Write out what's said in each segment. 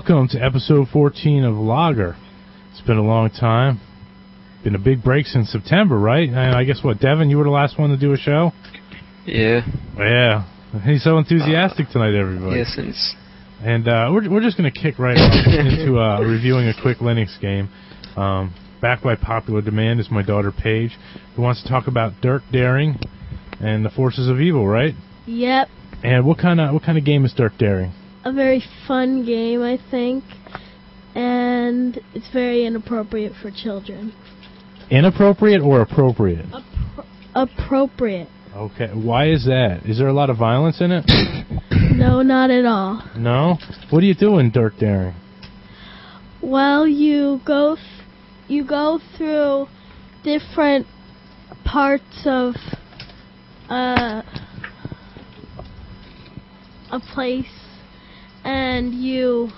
Welcome to episode 14 of Logger. It's been a long time. Been a big break since September, right? And I guess what, Devon, you were the last one to do a show? Yeah. Yeah. He's so enthusiastic tonight, everybody. Yeah, since And uh, we're we're just going to kick right into uh, reviewing a quick Linux game. Um, backed by popular demand is my daughter Paige, who wants to talk about Dirk Daring and the forces of evil, right? Yep. And what kind of what kind of game is Dirk Daring? A very fun game, I think. And it's very inappropriate for children. Inappropriate or appropriate? Appro- appropriate. Okay. Why is that? Is there a lot of violence in it? No, not at all. No. What do you do in Dirk Daring? Well, you go th- you go through different parts of uh, a place and you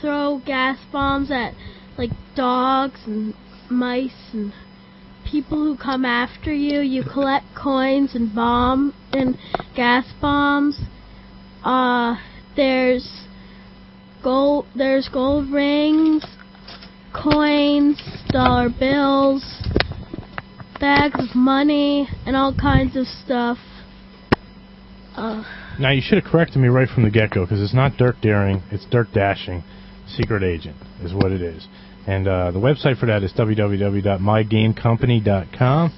throw gas bombs at like dogs and mice and people who come after you. You collect coins and bomb and gas bombs. Uh, there's gold. There's gold rings, coins, dollar bills, bags of money, and all kinds of stuff. Uh, Now you should have corrected me right from the get go because it's not Dirk Daring, it's Dirk Dashing. Secret Agent is what it is. And uh, the website for that is www.mygamecompany.com.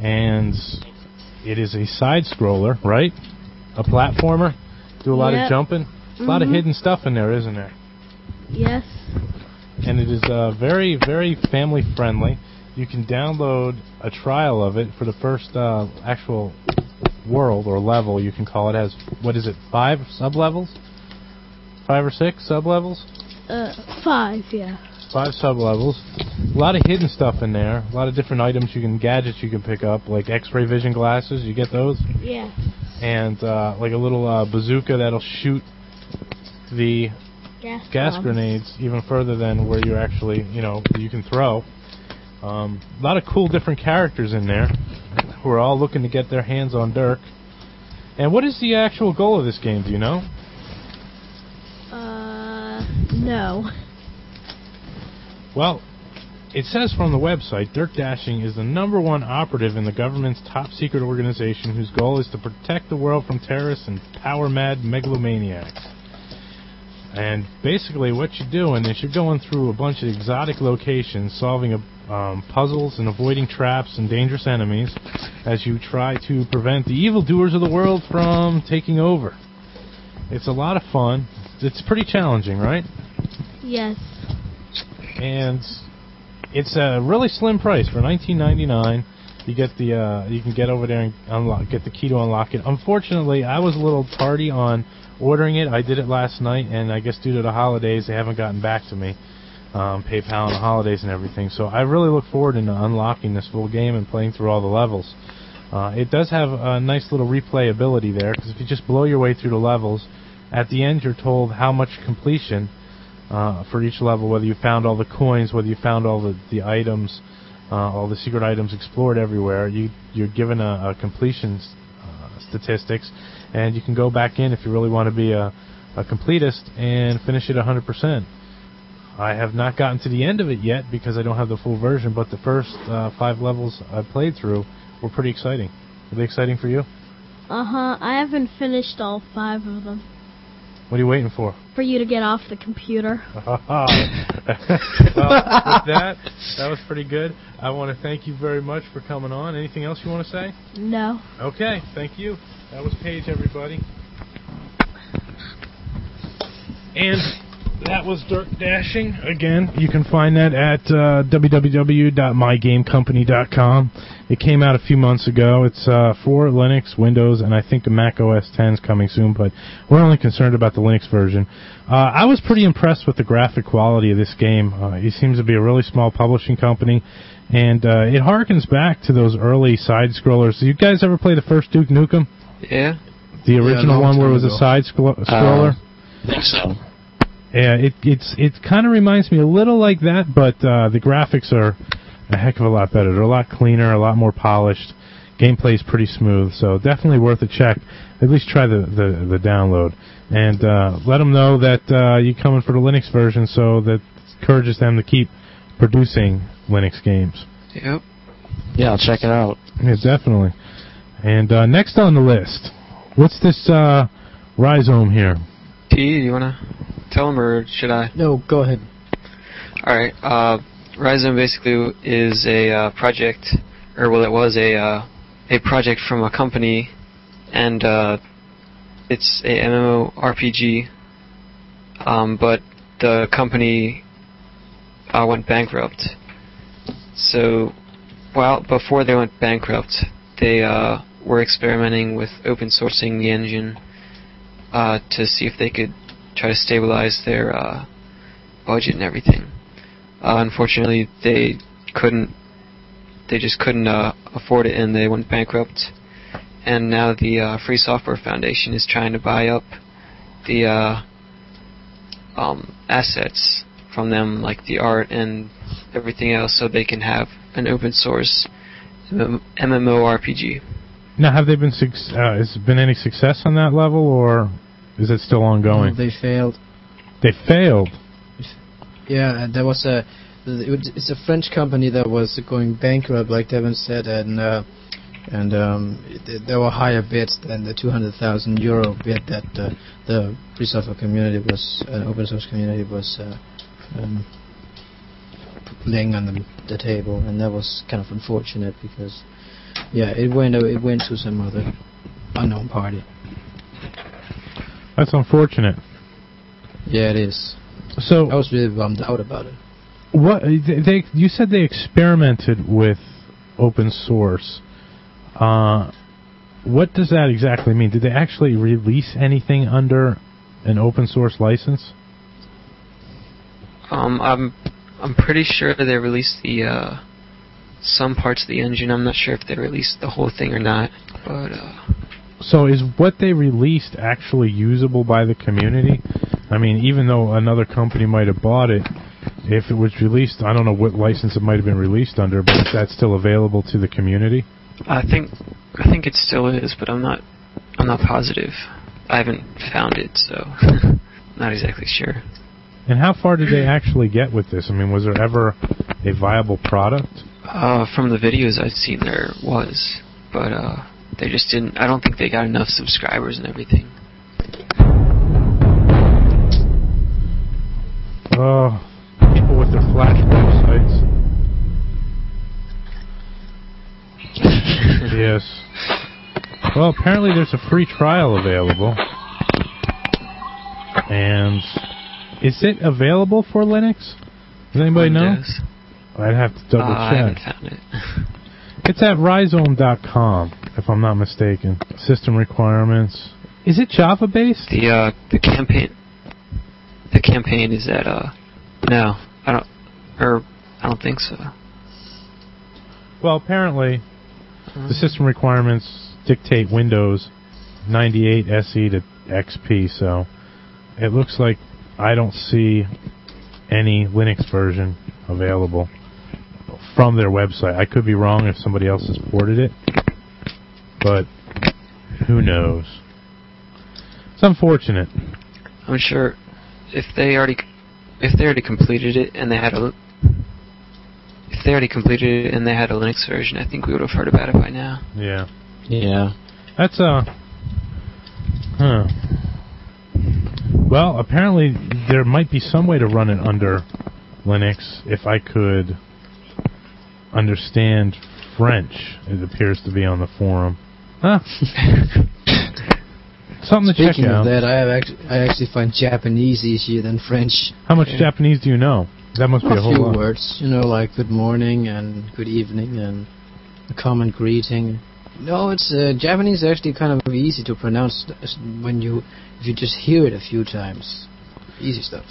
And it is a side scroller, right? A platformer. Do a lot of Yep. jumping. A lot of Mhm. hidden stuff in there, isn't there? yes. and it is uh, very, very family friendly. You can download a trial of it for the first uh, actual world or level, you can call it. Has what is it? Five sub levels? Five or six sub levels? Uh, five. Yeah. Five sub levels. A lot of hidden stuff in there. A lot of different items you can, gadgets you can pick up, like X-ray vision glasses. You get those, Yeah. and uh, like a little uh, bazooka that'll shoot the Gas. gas grenades even further than where you're actually, you know, you can throw. Um, a lot of cool different characters in there who are all looking to get their hands on Dirk. And what is the actual goal of this game? Do you know? Uh, no. Well, it says from the website, Dirk Dashing is the number one operative in the government's top secret organization whose goal is to protect the world from terrorists and power mad megalomaniacs. And basically, what you're doing is you're going through a bunch of exotic locations, solving um, puzzles and avoiding traps and dangerous enemies as you try to prevent the evildoers of the world from taking over. It's a lot of fun. It's pretty challenging, right? Yes. and it's a really slim price for 19.99. You get the uh, you can get over there and unlock get the key to unlock it. Unfortunately, I was a little tardy on ordering it. I did it last night, and I guess due to the holidays, they haven't gotten back to me. Um, PayPal and the holidays and everything. So I really look forward to unlocking this full game and playing through all the levels. Uh, it does have a nice little replayability there because if you just blow your way through the levels, at the end you're told how much completion uh, for each level, whether you found all the coins, whether you found all the, the items, uh, all the secret items explored everywhere. You you're given a, a completion uh, statistics, and you can go back in if you really want to be a, a completist and finish it 100%. I have not gotten to the end of it yet because I don't have the full version, but the first uh, five levels I played through were pretty exciting. Were they exciting for you? Uh huh. I haven't finished all five of them. What are you waiting for? For you to get off the computer. well, with that, that was pretty good. I want to thank you very much for coming on. Anything else you want to say? No. Okay, thank you. That was Paige, everybody. And that was Dirk Dashing. Again, you can find that at uh, www.mygamecompany.com. It came out a few months ago. It's uh, for Linux, Windows, and I think the Mac OS 10 is coming soon, but we're only concerned about the Linux version. Uh, I was pretty impressed with the graphic quality of this game. Uh, it seems to be a really small publishing company, and uh, it harkens back to those early side scrollers. You guys ever play the first Duke Nukem? Yeah. The original long one where it was time a side scro- scroller? I think so. Yeah, it it's it kind of reminds me a little like that, but uh, the graphics are a heck of a lot better. They're a lot cleaner, a lot more polished. Gameplay is pretty smooth, so definitely worth a check. At least try the the, the download, and uh, let them know that uh, you're coming for the Linux version, so that encourages them to keep producing Linux games. Yep. Yeah, I'll check it out. Yeah, definitely. And uh, next on the list, what's this uh, Ryzom here? T, you wanna tell him or should I? No, go ahead. All right. Uh, Ryzom basically is a uh, project, or well, it was a uh, a project from a company, and uh, it's a MMORPG. Um, but the company uh, went bankrupt. So, well, before they went bankrupt, they uh, were experimenting with open sourcing the engine uh, to see if they could try to stabilize their uh, budget and everything. Uh, unfortunately, they couldn't. They just couldn't uh, afford it, and they went bankrupt. And now the uh, Free Software Foundation is trying to buy up the uh, um, assets from them, like the art and everything else, so they can have an open source MM- MMORPG. Now, have they been uh, has been any success on that level, or is it still ongoing? They failed. They failed. Yeah, there was a. it was- It's a French company that was going bankrupt, like Devon said, and uh, and um, it, there were higher bids than the 200,000 euro bid that uh, the free software community was, uh, open source community was uh, um, laying on the, the table, and that was kind of unfortunate because, yeah, it went it went to some other unknown party. That's unfortunate. Yeah, it is. So, I was really bummed out about it. what they, they you said they experimented with open source. Uh, what does that exactly mean? Did they actually release anything under an open source license? Um, I'm I'm pretty sure they released the uh, some parts of the engine. I'm not sure if they released the whole thing or not, but uh, So is what they released actually usable by the community? I mean, even though another company might have bought it, if it was released, I don't know what license it might have been released under, but is that still available to the community? I think I think it still is, but I'm not I'm not positive. I haven't found it, so not exactly sure. And how far did they actually get with this? I mean, was there ever a viable product? Uh, from the videos I've seen, there was, but uh, they just didn't. I don't think they got enough subscribers and everything. Oh, people with their flash websites. yes. Well, apparently there's a free trial available. And is it available for Linux? Does anybody know? I'd have to double Uh, I haven't found it. It's at ryzom.com, if I'm not mistaken. System requirements. Is it Java based? The uh, the campaign, the campaign is at uh, no, I don't, or I don't think so. Well, apparently the system requirements dictate Windows 98 SE to XP, so it looks like I don't see any Linux version available from their website. I could be wrong if somebody else has ported it, but who knows? It's unfortunate. I'm sure if they already if they already completed it and they had a if they already completed it and they had a Linux version, I think we would have heard about it by now. Yeah. Yeah. That's uh huh. Well, apparently there might be some way to run it under Linux if I could understand French. It appears to be on the forum. Huh. Something to Speaking check out. of that, I have actually I actually find Japanese easier than French. How much Japanese do you know? That must be a a whole few lot. words, you know, like good morning and good evening and a common greeting. No, it's uh, Japanese is actually kind of easy to pronounce when you if you just hear it a few times. Easy stuff.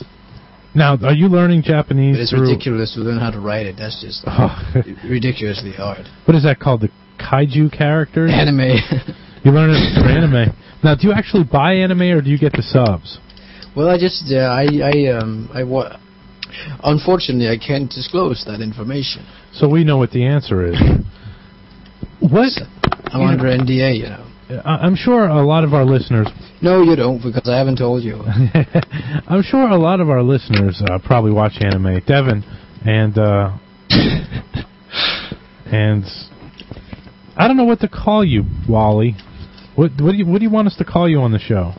Now, are you learning Japanese But it's through ridiculous to learn how to write it. That's just Oh. ridiculously hard. what is that called? The kaiju characters? Anime. You learn it through anime. Now, do you actually buy anime or do you get the subs? well, I just uh, I I um I wa- Unfortunately, I can't disclose that information. So we know what the answer is. What I'm under NDA, you know. I'm sure a lot of our listeners. No, you don't, because I haven't told you. I'm sure a lot of our listeners uh, probably watch anime. Devon and uh, and I don't know what to call you, Wally. What what do you what do you want us to call you on the show?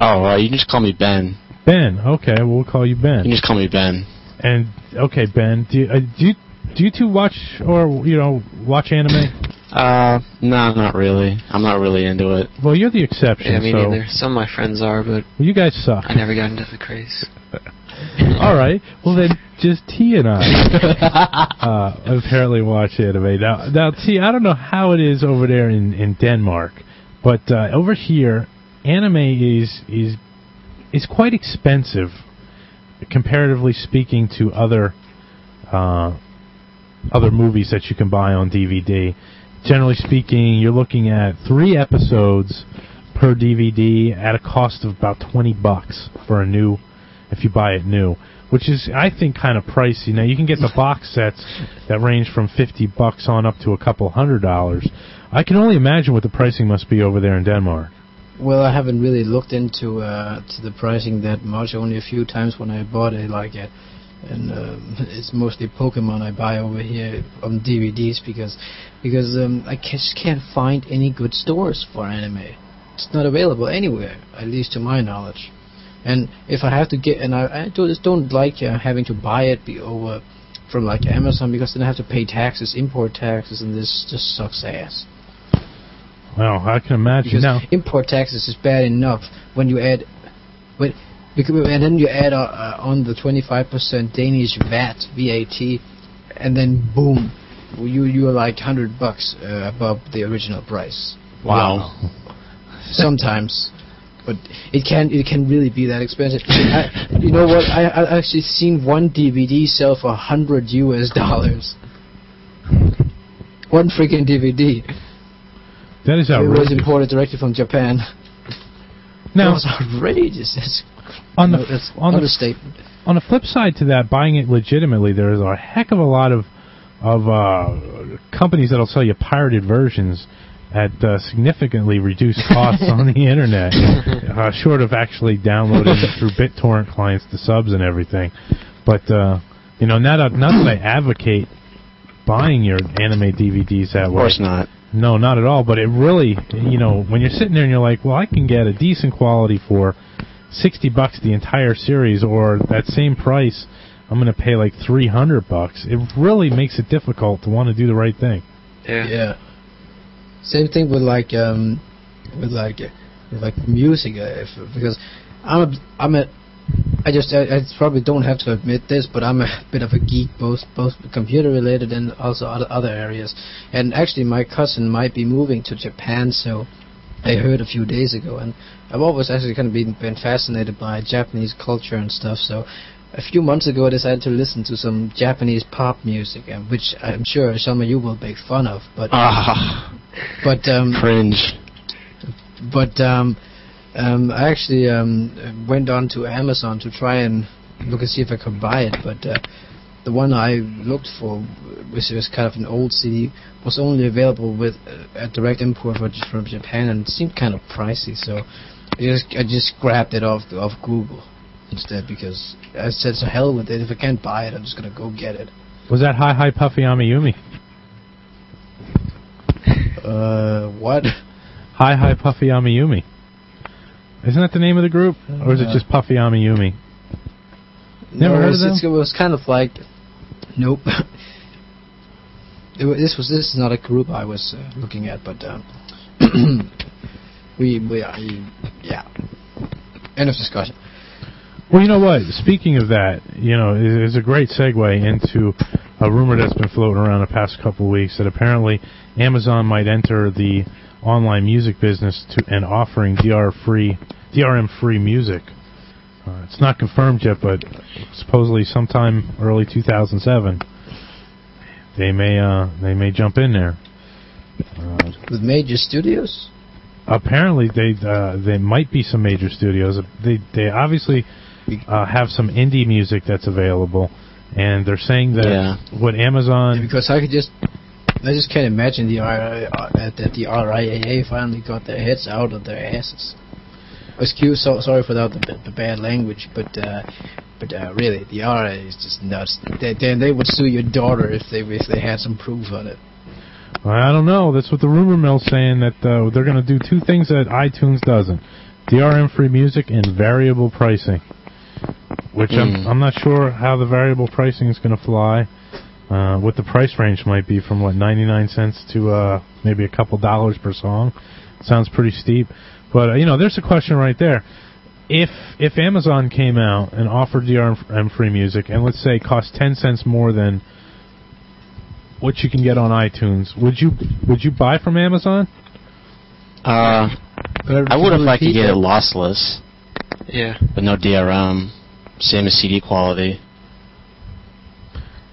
Oh, uh, you can just call me Ben. Ben. Okay, we'll call you You Ben. can just call me Ben. And okay, Ben, do you, uh, do you do you two watch or you know watch anime? Uh, no, not really. I'm not really into it. Well, you're the exception. Yeah, me so neither. Some of my friends are, but well, you guys suck. I never got into the craze. All right. Well, then just T and I uh, apparently watch anime. Now, now, T, I don't know how it is over there in in Denmark, but uh, over here, anime is is is quite expensive, comparatively speaking to other uh, other movies that you can buy on DVD. Generally speaking, you're looking at three episodes per DVD at a cost of about twenty bucks for a new if you buy it new, which is I think kind of pricey. Now you can get the box sets that range from fifty bucks on up to a couple hundred dollars. I can only imagine what the pricing must be over there in Denmark. Well, I haven't really looked into uh, to the pricing that much. Only a few times when I bought it, like it, and um, it's mostly Pokemon I buy over here on DVDs because because um, I just can't find any good stores for anime. It's not available anywhere, at least to my knowledge. And if I have to get, and I, I do- just don't like uh, having to buy it be over from like Amazon because then I have to pay taxes, import taxes, and this just sucks ass. Well, I can imagine Because now. import taxes is bad enough when you add, but because, and then you add uh, uh, on the 25% Danish VAT VAT, and then boom, you you're like hundred bucks uh, above the original price. Wow. Sometimes, but it can it can really be that expensive. I, you know what? I I actually seen one DVD sell for hundred US dollars. One freaking DVD. That is outrageous. It was imported directly from Japan. Now, That was outrageous. That's, on the no, that's on the understatement. on the flip side to that, buying it legitimately, there is a heck of a lot of of uh, companies that'll sell you pirated versions at uh, significantly reduced costs on the internet, uh, short of actually downloading through BitTorrent clients, the subs and everything. But uh, you know, not not that I advocate buying your anime DVDs that way. Of course not. No, not at all. But it really, you know, when you're sitting there and you're like, well, I can get a decent quality for sixty bucks the entire series, or that same price, I'm going to pay like three hundred bucks. It really makes it difficult to want to do the right thing. Yeah. Yeah. Same thing with like um, with like with like music, uh, if, because I'm a I'm a I just I, I probably don't have to admit this, but I'm a bit of a geek, both both computer related and also other other areas. And actually, my cousin might be moving to Japan, so I heard a few days ago, and I've always actually kind of been been fascinated by Japanese culture and stuff. So a few months ago, I decided to listen to some Japanese pop music, and which I'm sure some of you will make fun of, but Ah, but um, cringe. but um, um, I actually um, went on to Amazon to try and look and see if I could buy it. But uh, the one I looked for, which was kind of an old CD, was only available with uh, a direct import from Japan, and it seemed kind of pricey. So I just I just grabbed it off off Google instead because I said to hell with it. If I can't buy it, I'm just gonna go get it. Was that Hi Hi Puffy Amiyumi? Uh, what? Hi Hi Puffy Amiyumi. Isn't that the name of the group, or is it Uh, just Puffy Amiyumi? Never no, heard it of was, them? It was kind of like, nope. it, this was this is not a group I was uh, looking at, but um, we we I, yeah. End of discussion. Well, you know what? Speaking of that, you know, it is a great segue into a rumor that's been floating around the past couple of weeks that apparently Amazon might enter the online music business to and offering DR free, DRM free music. Uh, it's not confirmed yet, but supposedly sometime early 2007, they may uh, they may jump in there. Uh, With major studios. apparently they uh, they might be some major studios. They they obviously uh, have some indie music that's available, and they're saying that Yeah. what Amazon because I could just I just can't imagine the RIA, uh, that the RIAA finally got their heads out of their asses. Excuse, so, sorry for that, the, the bad language, but uh, but uh, really, the RIAA is just nuts. They, they they would sue your daughter if they if they had some proof on it. I don't know. That's what the rumor mill's saying that uh, they're going to do two things that iTunes doesn't: DRM free music and variable pricing. Which I'm Mm. I'm not sure how the variable pricing is going to fly. Uh, what the price range might be from what 99 cents to uh, maybe a couple dollars per song. Sounds pretty steep, but uh, you know, there's a question right there. If if Amazon came out and offered DRM free music and let's say cost 10 cents more than what you can get on iTunes, would you would you buy from Amazon? Uh, I would have liked to get it lossless, Yeah. but no DRM. Same as CD quality.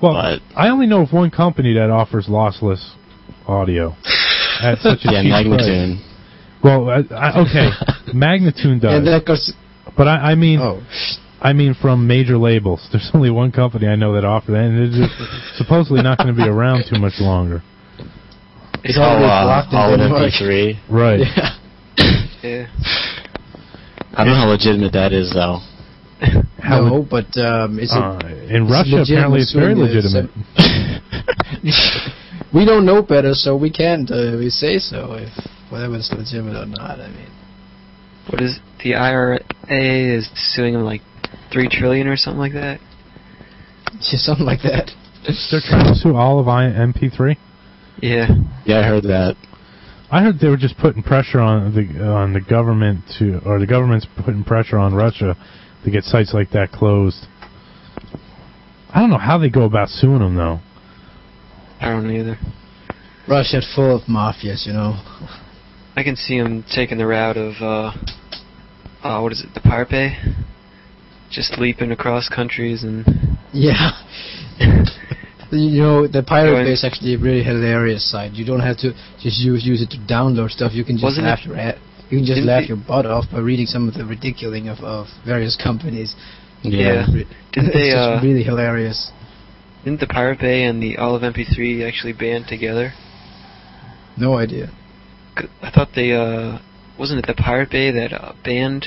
Well, But- I only know of one company that offers lossless audio at such a Yeah, cheap price. Magnatune. Well, I, I, okay, Magnatune does, And that goes. but I, I mean, Oh, I mean from major labels. There's only one company I know that offers that, and it's just supposedly not going to be around too much longer. it's already uh, blocked in all of MP3. Right. Yeah. Yeah. I don't know how legitimate that is, though. How no, but um, it's a, Uh, in it's Russia, legitimate apparently, it's very legitimate. we don't know better, so we can't. Uh, we say so if whether it's legitimate or not. I mean, What is the IRA is suing them like three trillion or something like that? just something like that. They're trying to sue all of I- MP3. Yeah. Yeah, I heard that. I heard they were just putting pressure on the on the government to, or the government's putting pressure on Russia to get sites like that closed. I don't know how they go about suing them though. I don't either. Russia's full of mafias, you know. I can see them taking the route of uh, uh, what is it, the Pirate Bay? Just leaping across countries and Yeah. you know, the Pirate Bay is actually a really hilarious site. You don't have to just use use it to download stuff. You can just Wasn't laugh your at, you can just laugh your butt off by reading some of the ridiculing of, of various companies. Yeah. Yeah. Didn't it's they, uh, really hilarious. didn't the Pirate Bay and the All of MP3 actually band together? No idea. I thought they uh, wasn't it the Pirate Bay that uh, banned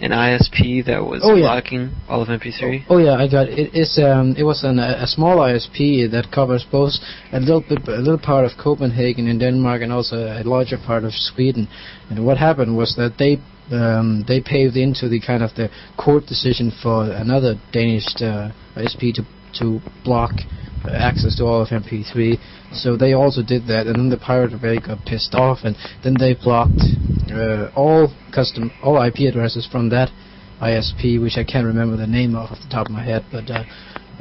an ISP that was Oh, yeah. blocking All of MP3? Oh yeah, I got it. It's um, it was an, a small ISP that covers both a little bit, a little part of Copenhagen in Denmark and also a larger part of Sweden. And what happened was that they um, they paved into the kind of the court decision for another Danish uh, ISP to to block access to all of MP3. So they also did that, and then the Pirate Bay got pissed off, and then they blocked uh, all custom all IP addresses from that ISP, which I can't remember the name of off the top of my head, but uh,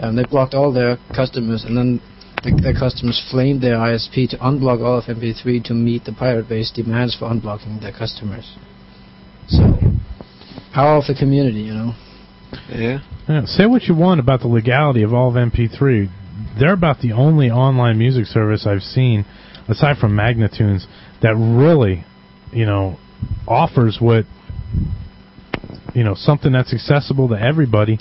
um, they blocked all their customers, and then the, their customers flamed their ISP to unblock all of MP3 to meet the Pirate Bay's demands for unblocking their customers. So, power of the community, you know. Yeah. Yeah, say what you want about the legality of all of MP3. They're about the only online music service I've seen, aside from Magnatunes, that really, you know, offers what, you know, something that's accessible to everybody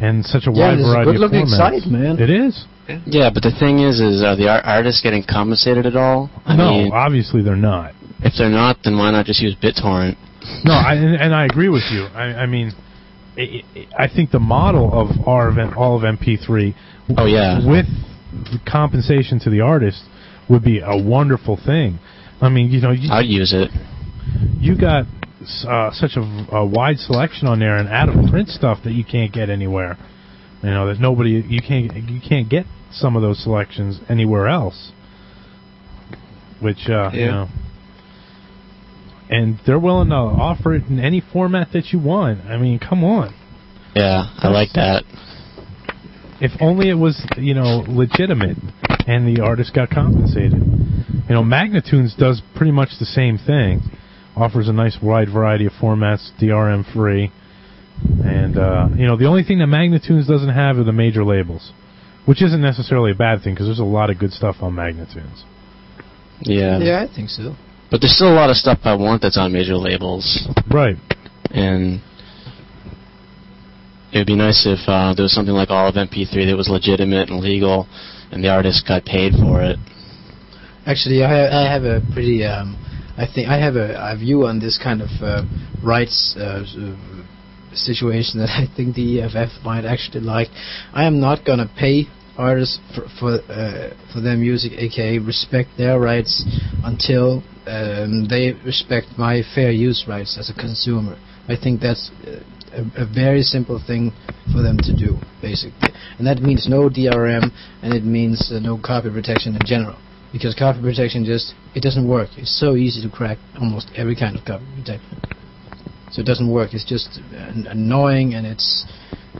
and such a Yeah, wide it's a variety of good-looking formats. site, man. It is. Yeah, but the thing is, is are the ar- artists getting compensated at all? I no, mean, obviously they're not. if they're not, then why not just use BitTorrent? No, I, and, and I agree with you. I, I mean, i i I think the model of our event, all of MP3, Oh, yeah. with compensation to the artist, would be a wonderful thing. I mean, you know, you, I'd use it. you got uh, such a, a wide selection on there and out of print stuff that you can't get anywhere. You know that nobody you can't you can't get some of those selections anywhere else. Which uh, you Yeah. know, and they're willing to offer it in any format that you want. I mean, come on. Yeah, I like that. If only it was you know legitimate and the artist got compensated. You know, Magnatunes does pretty much the same thing. Offers a nice wide variety of formats, DRM free. And uh, you know, the only thing that Magnatunes doesn't have are the major labels, which isn't necessarily a bad thing because there's a lot of good stuff on Magnatunes. Yeah. Yeah, I think so. But there's still a lot of stuff I want that's on major labels, Right. and it would be nice if uh, there was something like all of MP3 that was legitimate and legal, and the artist got paid for it. Actually, I have, I have a pretty, um, I think I have a, a view on this kind of uh, rights uh, uh, situation that I think the EFF might actually like. I am not gonna pay artists for for, uh, for their music, aka respect their rights, until um, they respect my fair use rights as a consumer. I think that's uh, a, a very simple thing for them to do, basically, and that means no DRM and it means uh, no copy protection in general because copy protection just it doesn't work. It's so easy to crack almost every kind of copy protection. So it doesn't work. It's just an- annoying and it's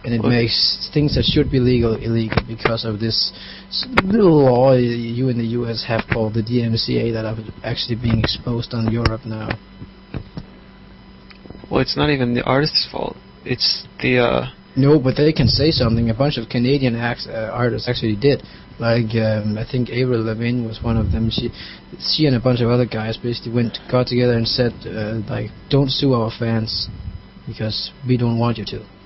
and it makes things that should be legal illegal because of this little law you in the U.S. have called the DMCA that are actually being exposed on Europe now. Well, it's not even the artist's fault. It's the uh, No, but they can say something. A bunch of Canadian acts, uh, artists actually did. Like um, I think Avril Lavigne was one of them. She, she and a bunch of other guys basically went got together and said uh, like, "Don't sue our fans because we don't want you to."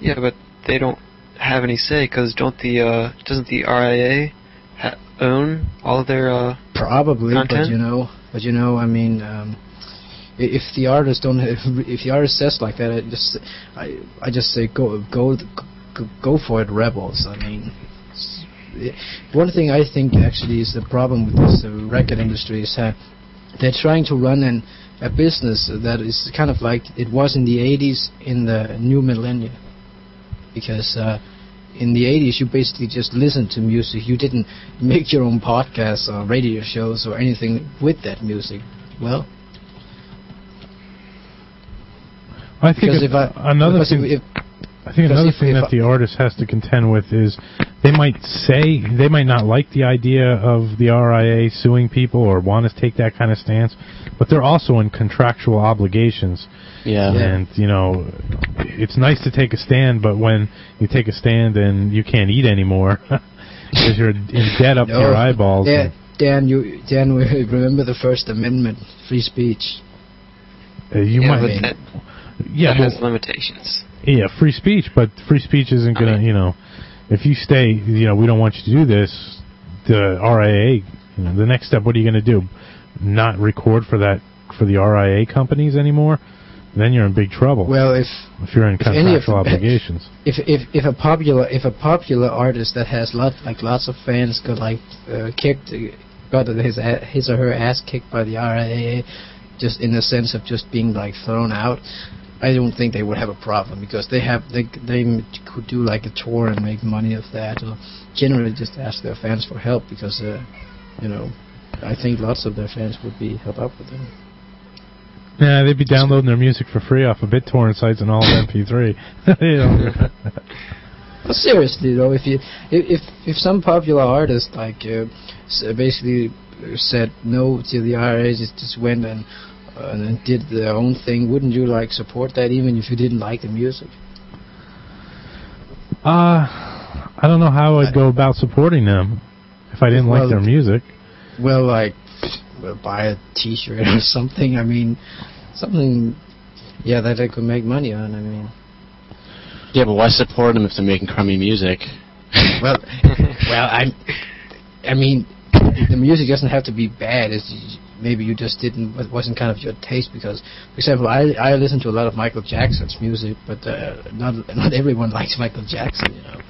Yeah, but they don't have any say because don't the uh, doesn't the RIA ha- own all of their uh, Probably, but you know, but you know, I mean, um, if the artist don't, have, if the artist says like that, I just, I, I just say go, go, go, for it, rebels. I mean, one thing I think actually is the problem with this uh, record industry is that they're trying to run an a business that is kind of like it was in the 80s in the new millennium, because. Uh, in the 80s, you basically just listened to music. You didn't make your own podcasts or radio shows or anything with that music. Well, I think because if I another because thing. if, I think another if- thing if that I- the artist has to contend with is they might say they might not like the idea of the RIA suing people or want to take that kind of stance, but they're also in contractual obligations. Yeah. Yeah. And you know, it's nice to take a stand, but when you take a stand and you can't eat anymore because you're in debt up No. your eyeballs. Dan, Dan, you Dan, remember the First Amendment, free speech. uh, you yeah, might, but that, yeah, that has but- limitations. Yeah, free speech, but free speech isn't I gonna, mean- you know, if you stay, you know, we don't want you to do this, the RIA, you know, the next step, what are you gonna do? Not record for that, for the RIA companies anymore? Then you're in big trouble. Well, if if you're in if contractual obligations. if if if a popular if a popular artist that has lot like lots of fans got like uh, kicked got his his or her ass kicked by the RIAA just in the sense of just being like thrown out I don't think they would have a problem because they have they they could do like a tour and make money of that or generally just ask their fans for help because uh, you know I think lots of their fans would be help out with them Yeah, they'd be downloading their music for free off of BitTorrent sites and all of MP3. you. But seriously though, if you if if, some popular artist like uh, basically said no to the IRA, just just went and and did their own thing, wouldn't you like support that even if you didn't like the music? Uh, I don't know how I'd go about supporting them if I didn't Well, like their music. Well, like well, buy a T-shirt or something. I mean, something. Yeah, that I could make money on. I mean, Yeah, but why support them if they're making crummy music? well, well, I, I mean, the music doesn't have to be bad. It's maybe you just didn't it wasn't kind of your taste because, for example, I I listen to a lot of Michael Jackson's music, but uh, not not everyone likes Michael Jackson, you know.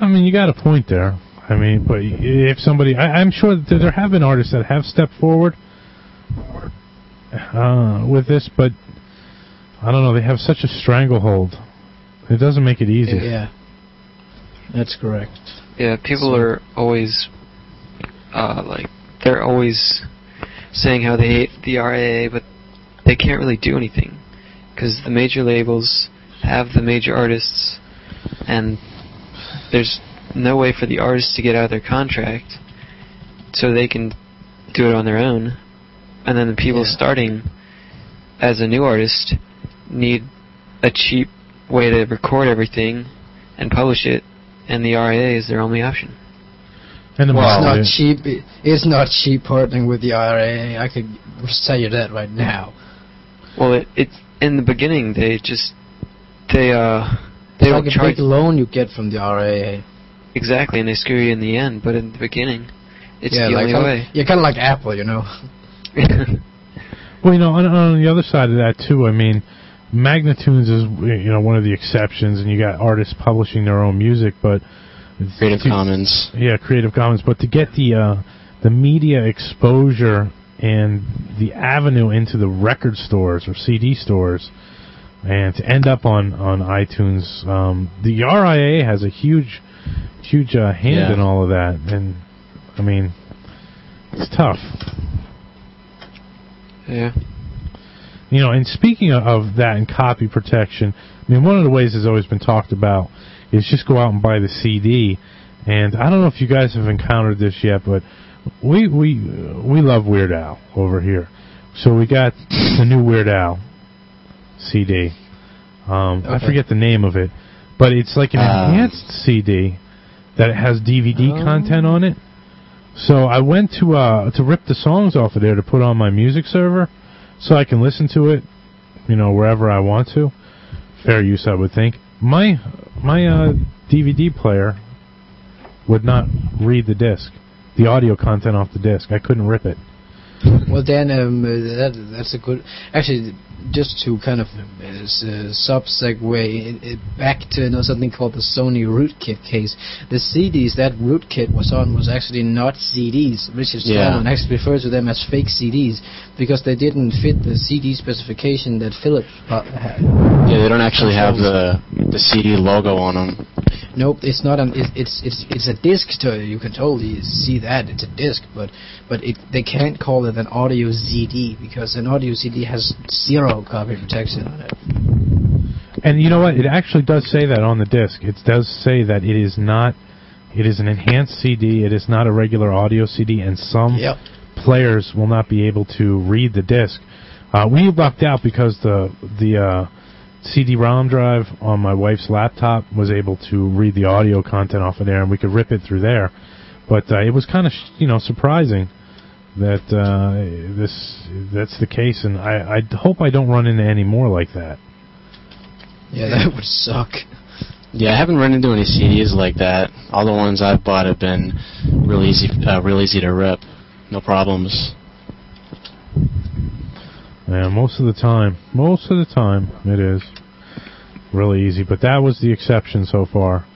I mean, you got a point there. I mean, but if somebody, I, I'm sure that there have been artists that have stepped forward uh, with this, but I don't know. They have such a stranglehold. It doesn't make it easy. Yeah, that's correct. Yeah, people So- are always uh, like they're always saying how they hate the RIA, but they can't really do anything because the major labels have the major artists, and there's no way for the artists to get out of their contract, so they can do it on their own, and then the people Yeah. starting as a new artist need a cheap way to record everything and publish it, and the RIA is their only option. And the Well, it's not cheap. It's not cheap partnering with the IRA. I could tell you that right now. Well, it, it in the beginning they just they uh they It's don't like a charge big loan you get from the RAA. exactly, and they screw you in the end. But in the beginning, it's yeah, the like only kinda, way. Yeah, kind of like Apple, you know. Well, you know, on, on the other side of that too, I mean, Magnatunes is you know one of the exceptions, and you got artists publishing their own music, but Creative to- Commons. Yeah, Creative Commons. But to get the uh, the media exposure and the avenue into the record stores or CD stores, and to end up on on iTunes, um, the RIA has a huge huge uh, hand Yeah. in all of that, and I mean, it's tough. yeah. You know, and speaking of, of that and copy protection, I mean, one of the ways has always been talked about is just go out and buy the CD. And I don't know if you guys have encountered this yet, but we we we love Weird Al over here. So we got the new Weird Al CD. Um, I forget the name of it, but it's like an Um, enhanced CD that has DVD Oh. content on it. So I went to uh to rip the songs off of there to put on my music server, so I can listen to it, you know, wherever I want to. Fair use, I would think. My my uh, DVD player would not read the disc, the audio content off the disc. I couldn't rip it. Well, then um, uh, that that's a good. Actually, just to kind of uh, uh, sub segue it, it back to you know, something called the Sony rootkit case. The CDs that rootkit was on was actually not CDs. Richard Yeah. Stallman actually refers to them as fake CDs because they didn't fit the CD specification that Philips uh, had. Yeah, they don't actually have the the CD logo on them. Nope, it's not an. It, it's it's it's a disc. To you can totally see that it's a disc, but but it they can't call it an audio CD because an audio CD has zero copy protection on it. And you know what? It actually does say that on the disc. It does say that it is not. It is an enhanced CD. It is not a regular audio CD, and some Yep. players will not be able to read the disc. Uh, we lucked out because the the uh, CD-ROM drive on my wife's laptop was able to read the audio content off of there, and we could rip it through there. But uh, it was kind of sh- you know surprising that uh, this that's the case, and I, I hope I don't run into any more like that. Yeah, that would suck. Yeah, I haven't run into any CDs like that. All the ones I've bought have been real easy, uh, real easy to rip. No problems. Yeah, most of the time, most of the time it is really easy. But that was the exception so far,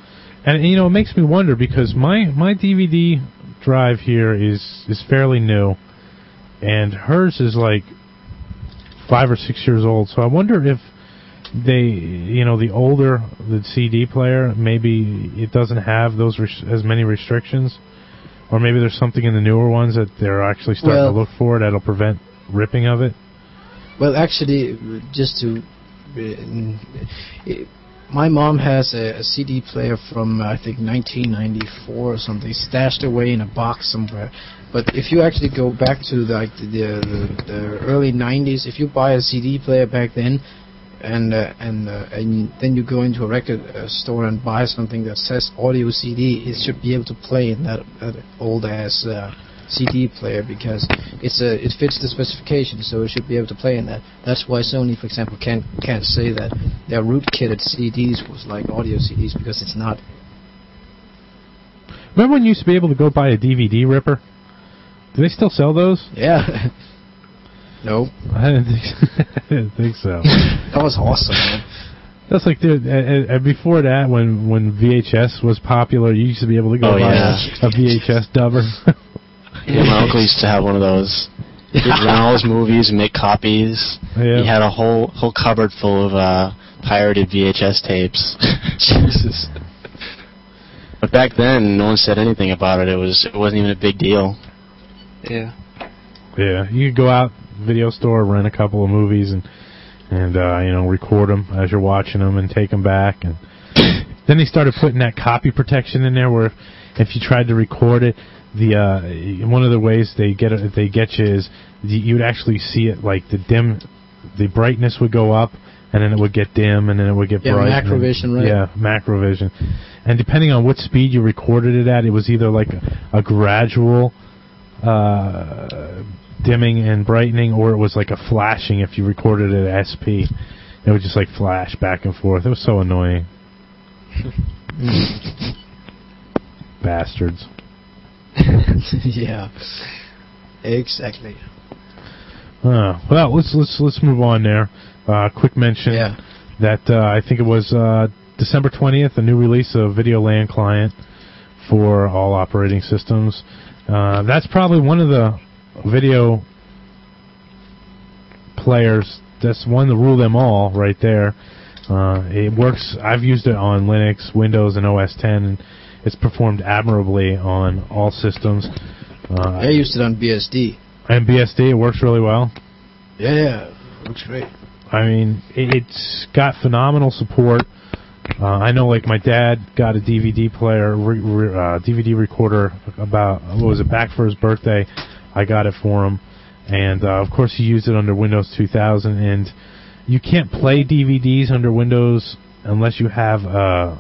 and you know it makes me wonder because my my DVD drive here is is fairly new, and hers is like five or six years old. So I wonder if they, you know, the older the CD player, maybe it doesn't have those res- as many restrictions, or maybe there's something in the newer ones that they're actually starting Well- to look for that'll prevent ripping of it. Well, actually, just to, uh, my mom has a, a CD player from I think 1994 or something stashed away in a box somewhere. But if you actually go back to like the the, the early 90s, if you buy a CD player back then, and uh, and uh, and then you go into a record uh, store and buy something that says audio CD, it should be able to play in that, that old ass uh, CD player because it's a it fits the specification, so it should be able to play in that. That's why Sony, for example, can't can't say that their rootkitted CDs was like audio CDs because it's not. Remember when you used to be able to go buy a DVD ripper? Do they still sell those? Yeah. no, I didn't think, I didn't think so. that was awesome. Man. That's like, dude, uh, uh, before that, when when VHS was popular, you used to be able to go Oh, buy yeah. a, a VHS dubber. Yeah, my uncle used to have one of those. He'd rent all his movies and make copies. yeah. He had a whole whole cupboard full of uh, pirated VHS tapes. Jesus. But back then, no one said anything about it. It was it wasn't even a big deal. Yeah. Yeah, you could go out video store, rent a couple of movies, and and uh, you know record them as you're watching them, and take them back. And then they started putting that copy protection in there, where if, if you tried to record it, the uh, one of the ways they get it, they get you is you, you'd actually see it like the dim, the brightness would go up, and then it would get dim, and then it would get Yeah, bright. then- macrovision, right? Yeah, macrovision. And depending on what speed you recorded it at, it was either like a, a gradual uh, dimming and brightening, or it was like a flashing if you recorded it at SP. It would just like flash back and forth. It was so annoying. Bastards. yeah. Exactly. Uh, well, let's let's let's move on there. Uh, quick mention Yeah. that uh, I think it was uh, December 20th, a new release of Video VideoLAN client for all operating systems. Uh, that's probably one of the video players. That's one to rule them all right there. Uh, it works. I've used it on Linux, Windows, and OS 10. And it's performed admirably on all systems. Uh, I used it on BSD. and BSD, it works really well. Yeah, yeah. Looks great. I mean, it- it's got phenomenal support. Uh, I know, like my dad got a DVD player, re- re- uh, DVD recorder about what was it back for his birthday. I got it for him, and uh, of course he used it under Windows 2000. And you can't play DVDs under Windows unless you have uh,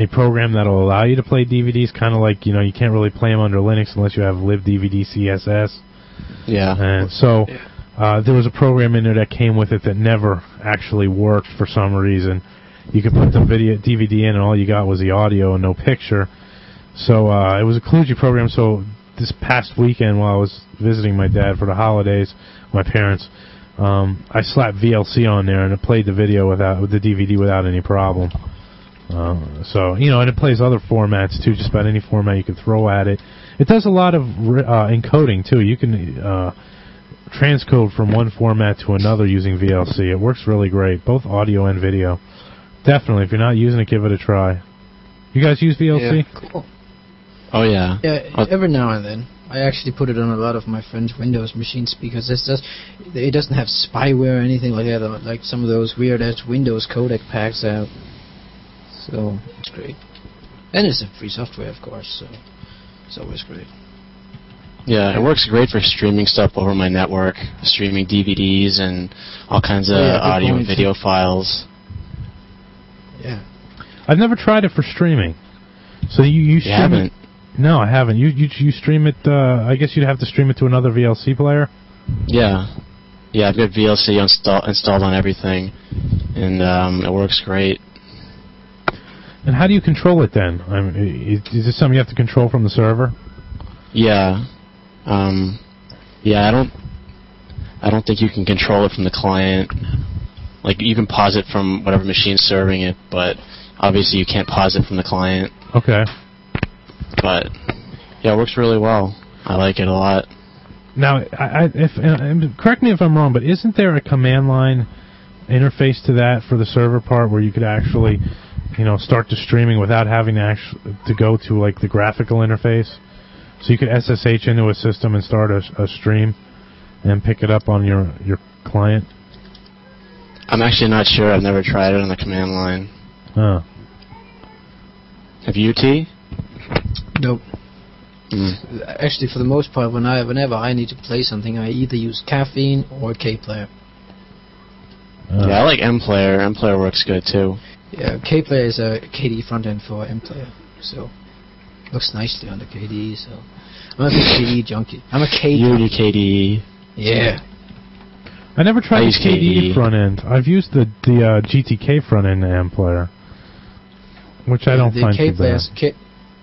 a program that'll allow you to play DVDs. Kind of like you know you can't really play them under Linux unless you have libDVD CSS. Yeah. And so uh, there was a program in there that came with it that never actually worked for some reason. You could put the video DVD in, and all you got was the audio and no picture. So uh, it was a kludgy program. So this past weekend, while I was visiting my dad for the holidays, my parents, um, I slapped VLC on there, and it played the video without with the DVD without any problem. Uh, so you know, and it plays other formats too, just about any format you can throw at it. It does a lot of uh, encoding too. You can uh, transcode from one format to another using VLC. It works really great, both audio and video. Definitely, if you're not using it, give it a try. You guys use VLC? Yeah, Cool. Oh yeah. Yeah, Oh. every now and then. I actually put it on a lot of my friends' Windows machines because it's just it doesn't have spyware or anything like that, like some of those weird ass Windows codec packs out. So it's great, and it's a free software, of course. So it's always great. Yeah, it works great for streaming stuff over my network, streaming DVDs and all kinds of Oh, yeah, good audio and video files. Yeah. I've never tried it for streaming. So you you, you haven't. it? No, I haven't. You you you stream it? Uh, I guess you'd have to stream it to another VLC player. Yeah. Yeah, I've got VLC install, installed on everything, and um, it works great. And how do you control it then? I mean, is, is this something you have to control from the server? Yeah. Um, yeah, I don't. I don't think you can control it from the client. Like you can pause it from whatever machine's serving it, but obviously you can't pause it from the client. Okay. But yeah, it works really well. I like it a lot. Now, I, I, if and correct me if I'm wrong, but isn't there a command line interface to that for the server part where you could actually, you know, start the streaming without having to actually to go to like the graphical interface? So you could SSH into a system and start a, a stream and pick it up on your your client. I'm actually not sure. I've never tried it on the command line. Huh. Have you, T? Nope. Mm. Actually, for the most part, when I whenever I need to play something, I either use Kaffeine or KPlayer. Uh, Yeah, I like M Player. M Player works good too. Yeah, KPlayer is a KDE front end for MPlayer, so looks nicely on the KDE. So I'm a big KDE junkie. I'm a K. Unity KDE. Yeah. I never tried I the use KDE KDE. front end. I've used the the uh, GTK front end AM player, which I don't the find too KPlayer bad. is K.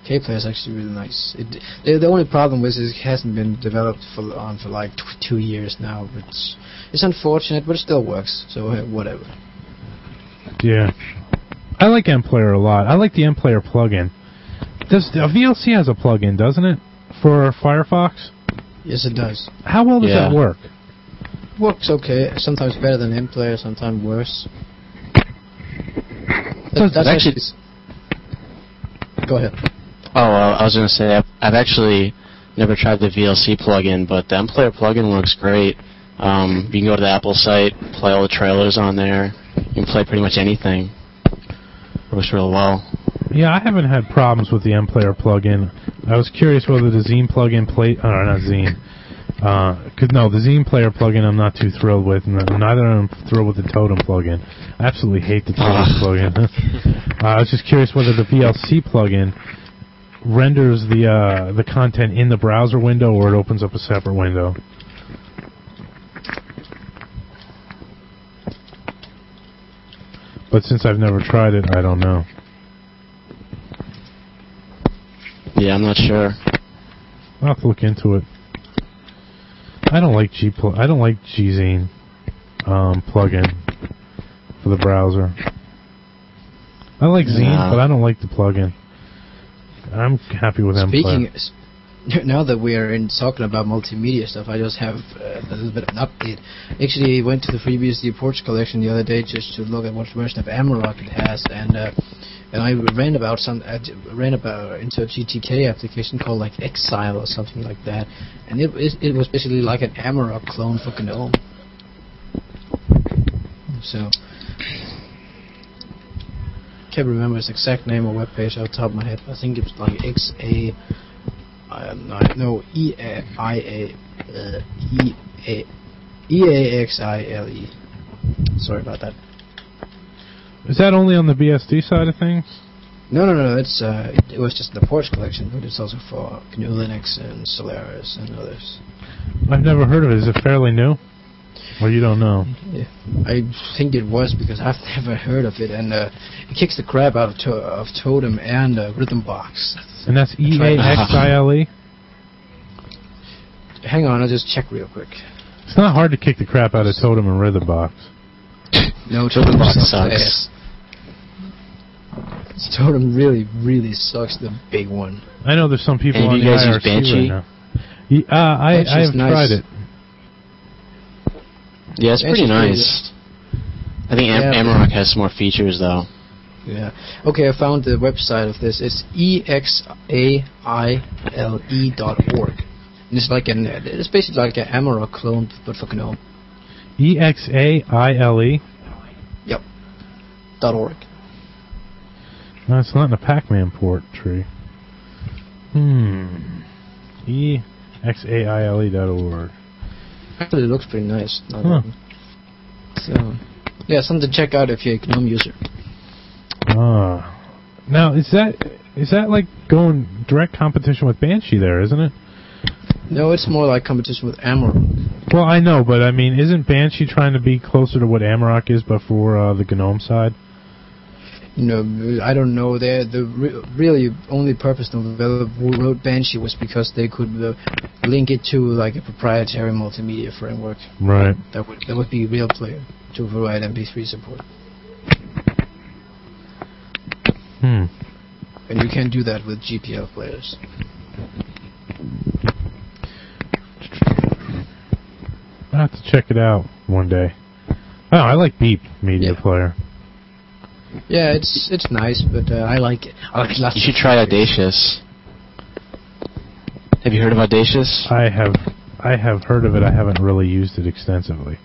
KPlayer is actually really nice. It, the, the only problem with it is it hasn't been developed for on for like tw- two years now. It's it's unfortunate, but it still works. So uh, whatever. Yeah, I like MPlayer a lot. I like the MPlayer plugin. Does uh, VLC has a plugin, doesn't it, for Firefox? Yes, it does. How well does Yeah. that work? Works okay. Sometimes better than MPlayer, sometimes worse. Does- that's actually- s- Go ahead. Oh, uh, I was gonna say I've, I've actually never tried the VLC plugin, but the M Player plugin works great. Um, you can go to the Apple site, play all the trailers on there. You can play pretty much anything. Works real well. Yeah, I haven't had problems with the MPlayer plugin. I was curious whether the Xine plugin played. or not Xine. Uh, cause no, the Xine player plugin I'm not too thrilled with, and neither am I thrilled with the Totem plugin. I absolutely hate the Totem plugin. uh, I was just curious whether the VLC plugin renders the uh, the content in the browser window or it opens up a separate window. But since I've never tried it, I don't know. Yeah, I'm not sure. I'll have to look into it. I don't like G pl- I don't like gxine um, plugin for the browser. I like Xine, Nah. but I don't like the plugin. I'm happy with Speaking, s- now that we are in talking about multimedia stuff, I just have uh, a little bit of an update. Actually, I went to the FreeBSD Ports collection the other day just to look at what version of Amarok it has, and uh, and I ran about some I d- ran about into a GTK application called like Exaile or something like that, and it it, it was basically like an Amarok clone for GNOME. So. Can't remember its exact name or web page off the top of my head. I think it's like X Um, no, no, E A I A uh, E A E A X I L E. Sorry about that. Is that only on the BSD side of things? No, no, no. It's uh, it, it was just the Ports collection, but it's also for GNU Linux and Solaris and others. I've never heard of it. Is it fairly new? Or you don't know? Yeah, I think it was because I've never heard of it, and uh, it kicks the crap out of, to- of Totem and uh, Rhythmbox. And that's E A X I L E. Hang on, I'll just check real quick. It's not hard to kick the crap out of Totem and Rhythmbox. No, Totem Box sucks. Totem really, really sucks. The big one. I know there's some people Any of on you the guys use IRC right Banshee? now. Ye- uh, I, I have nice. tried it. Yeah, it's pretty Banshee's pretty nice. I think Am- Yeah. Amarok has some more features though. Yeah. Okay, I found the website of this. It's e x a i l e dot org. And it's like an it's basically like an Amarok clone but for GNOME. E X A I L E. Yep. dot org. No, it's not in the Pac-Man port tree. Hmm. E X A I L E dot org. Actually, it looks pretty nice. Huh. So, yeah, something to check out if you're a GNOME user. Ah. Now is that is that like going direct competition with Banshee there, isn't it? No, it's more like competition with Amarok. Well, I know, but I mean, isn't Banshee trying to be closer to what Amarok is, but for uh, the GNOME side? You know, I don't know. They the re- really only purpose of the who wrote Banshee was because they could uh, link it to like a proprietary multimedia framework. Right. That would that would be real player to provide MP3 support, Hmm. and you can't do that with GPL players. I have to check it out one day. Oh, I like Beep Media Yeah. Player. Yeah, it's it's nice, but uh, I like it. I like lots You should try. Audacious. Have you heard of Audacious? I have I have heard of it. I haven't really used it extensively.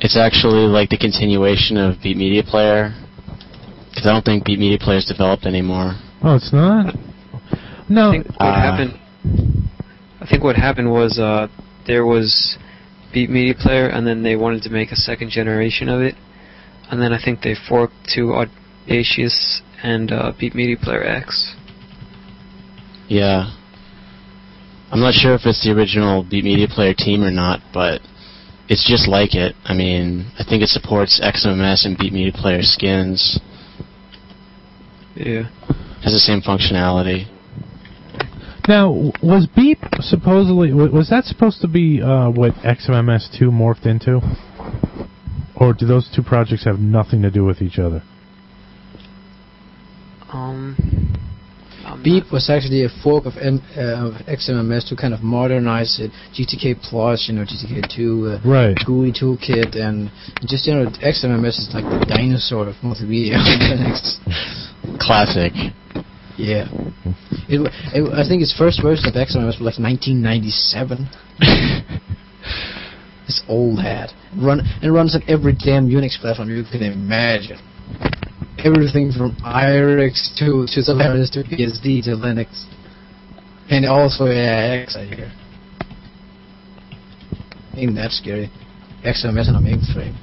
It's actually like the continuation of Beep Media Player. Because I don't think Beep Media Player is developed anymore. Oh, it's not. No. I think what Uh, happened. I think what happened was uh, there was Beep Media Player, and then they wanted to make a second generation of it, and then I think they forked to Audacious and uh, Beep Media Player X. Yeah. I'm not sure if it's the original Beep Media Player team or not, but it's just like it. I mean, I think it supports XMMS and Beep Media Player skins. Yeah. Has the same functionality. Now, was Beep supposedly was that supposed to be uh, what XMMS two morphed into, or do those two projects have nothing to do with each other? Um. Beep was actually a fork of, M- uh, of XMMS to kind of modernize it. GTK Plus, you know, GTK2, uh, Right. GUI toolkit, and just you know, XMMS is like the dinosaur of multimedia. Linux. Classic. yeah, it, wa- it, I think its first version of XMMS was like 1997. It's old hat. Run it runs on every damn Unix platform you can imagine. Everything from IRIX to to Solaris to BSD to Linux, and also AIX. I hear. Ain't that scary? XMMS on a mainframe.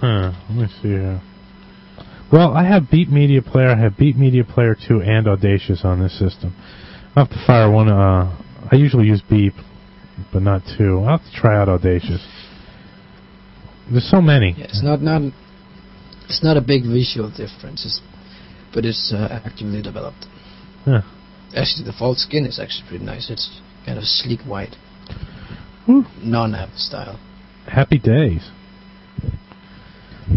Huh. Let me see here. Well, I have Beep Media Player. I have Beep Media Player 2 and Audacious on this system. I'll have to fire one. Uh, I usually use Beep, but not two. I'll have to try out Audacious. There's so many. Yeah, it's not not it's not a big visual difference, it's, but it's uh, actively developed. Huh. actually the default skin is actually pretty nice. It's kind of sleek white, Whew. non-app style. Happy days.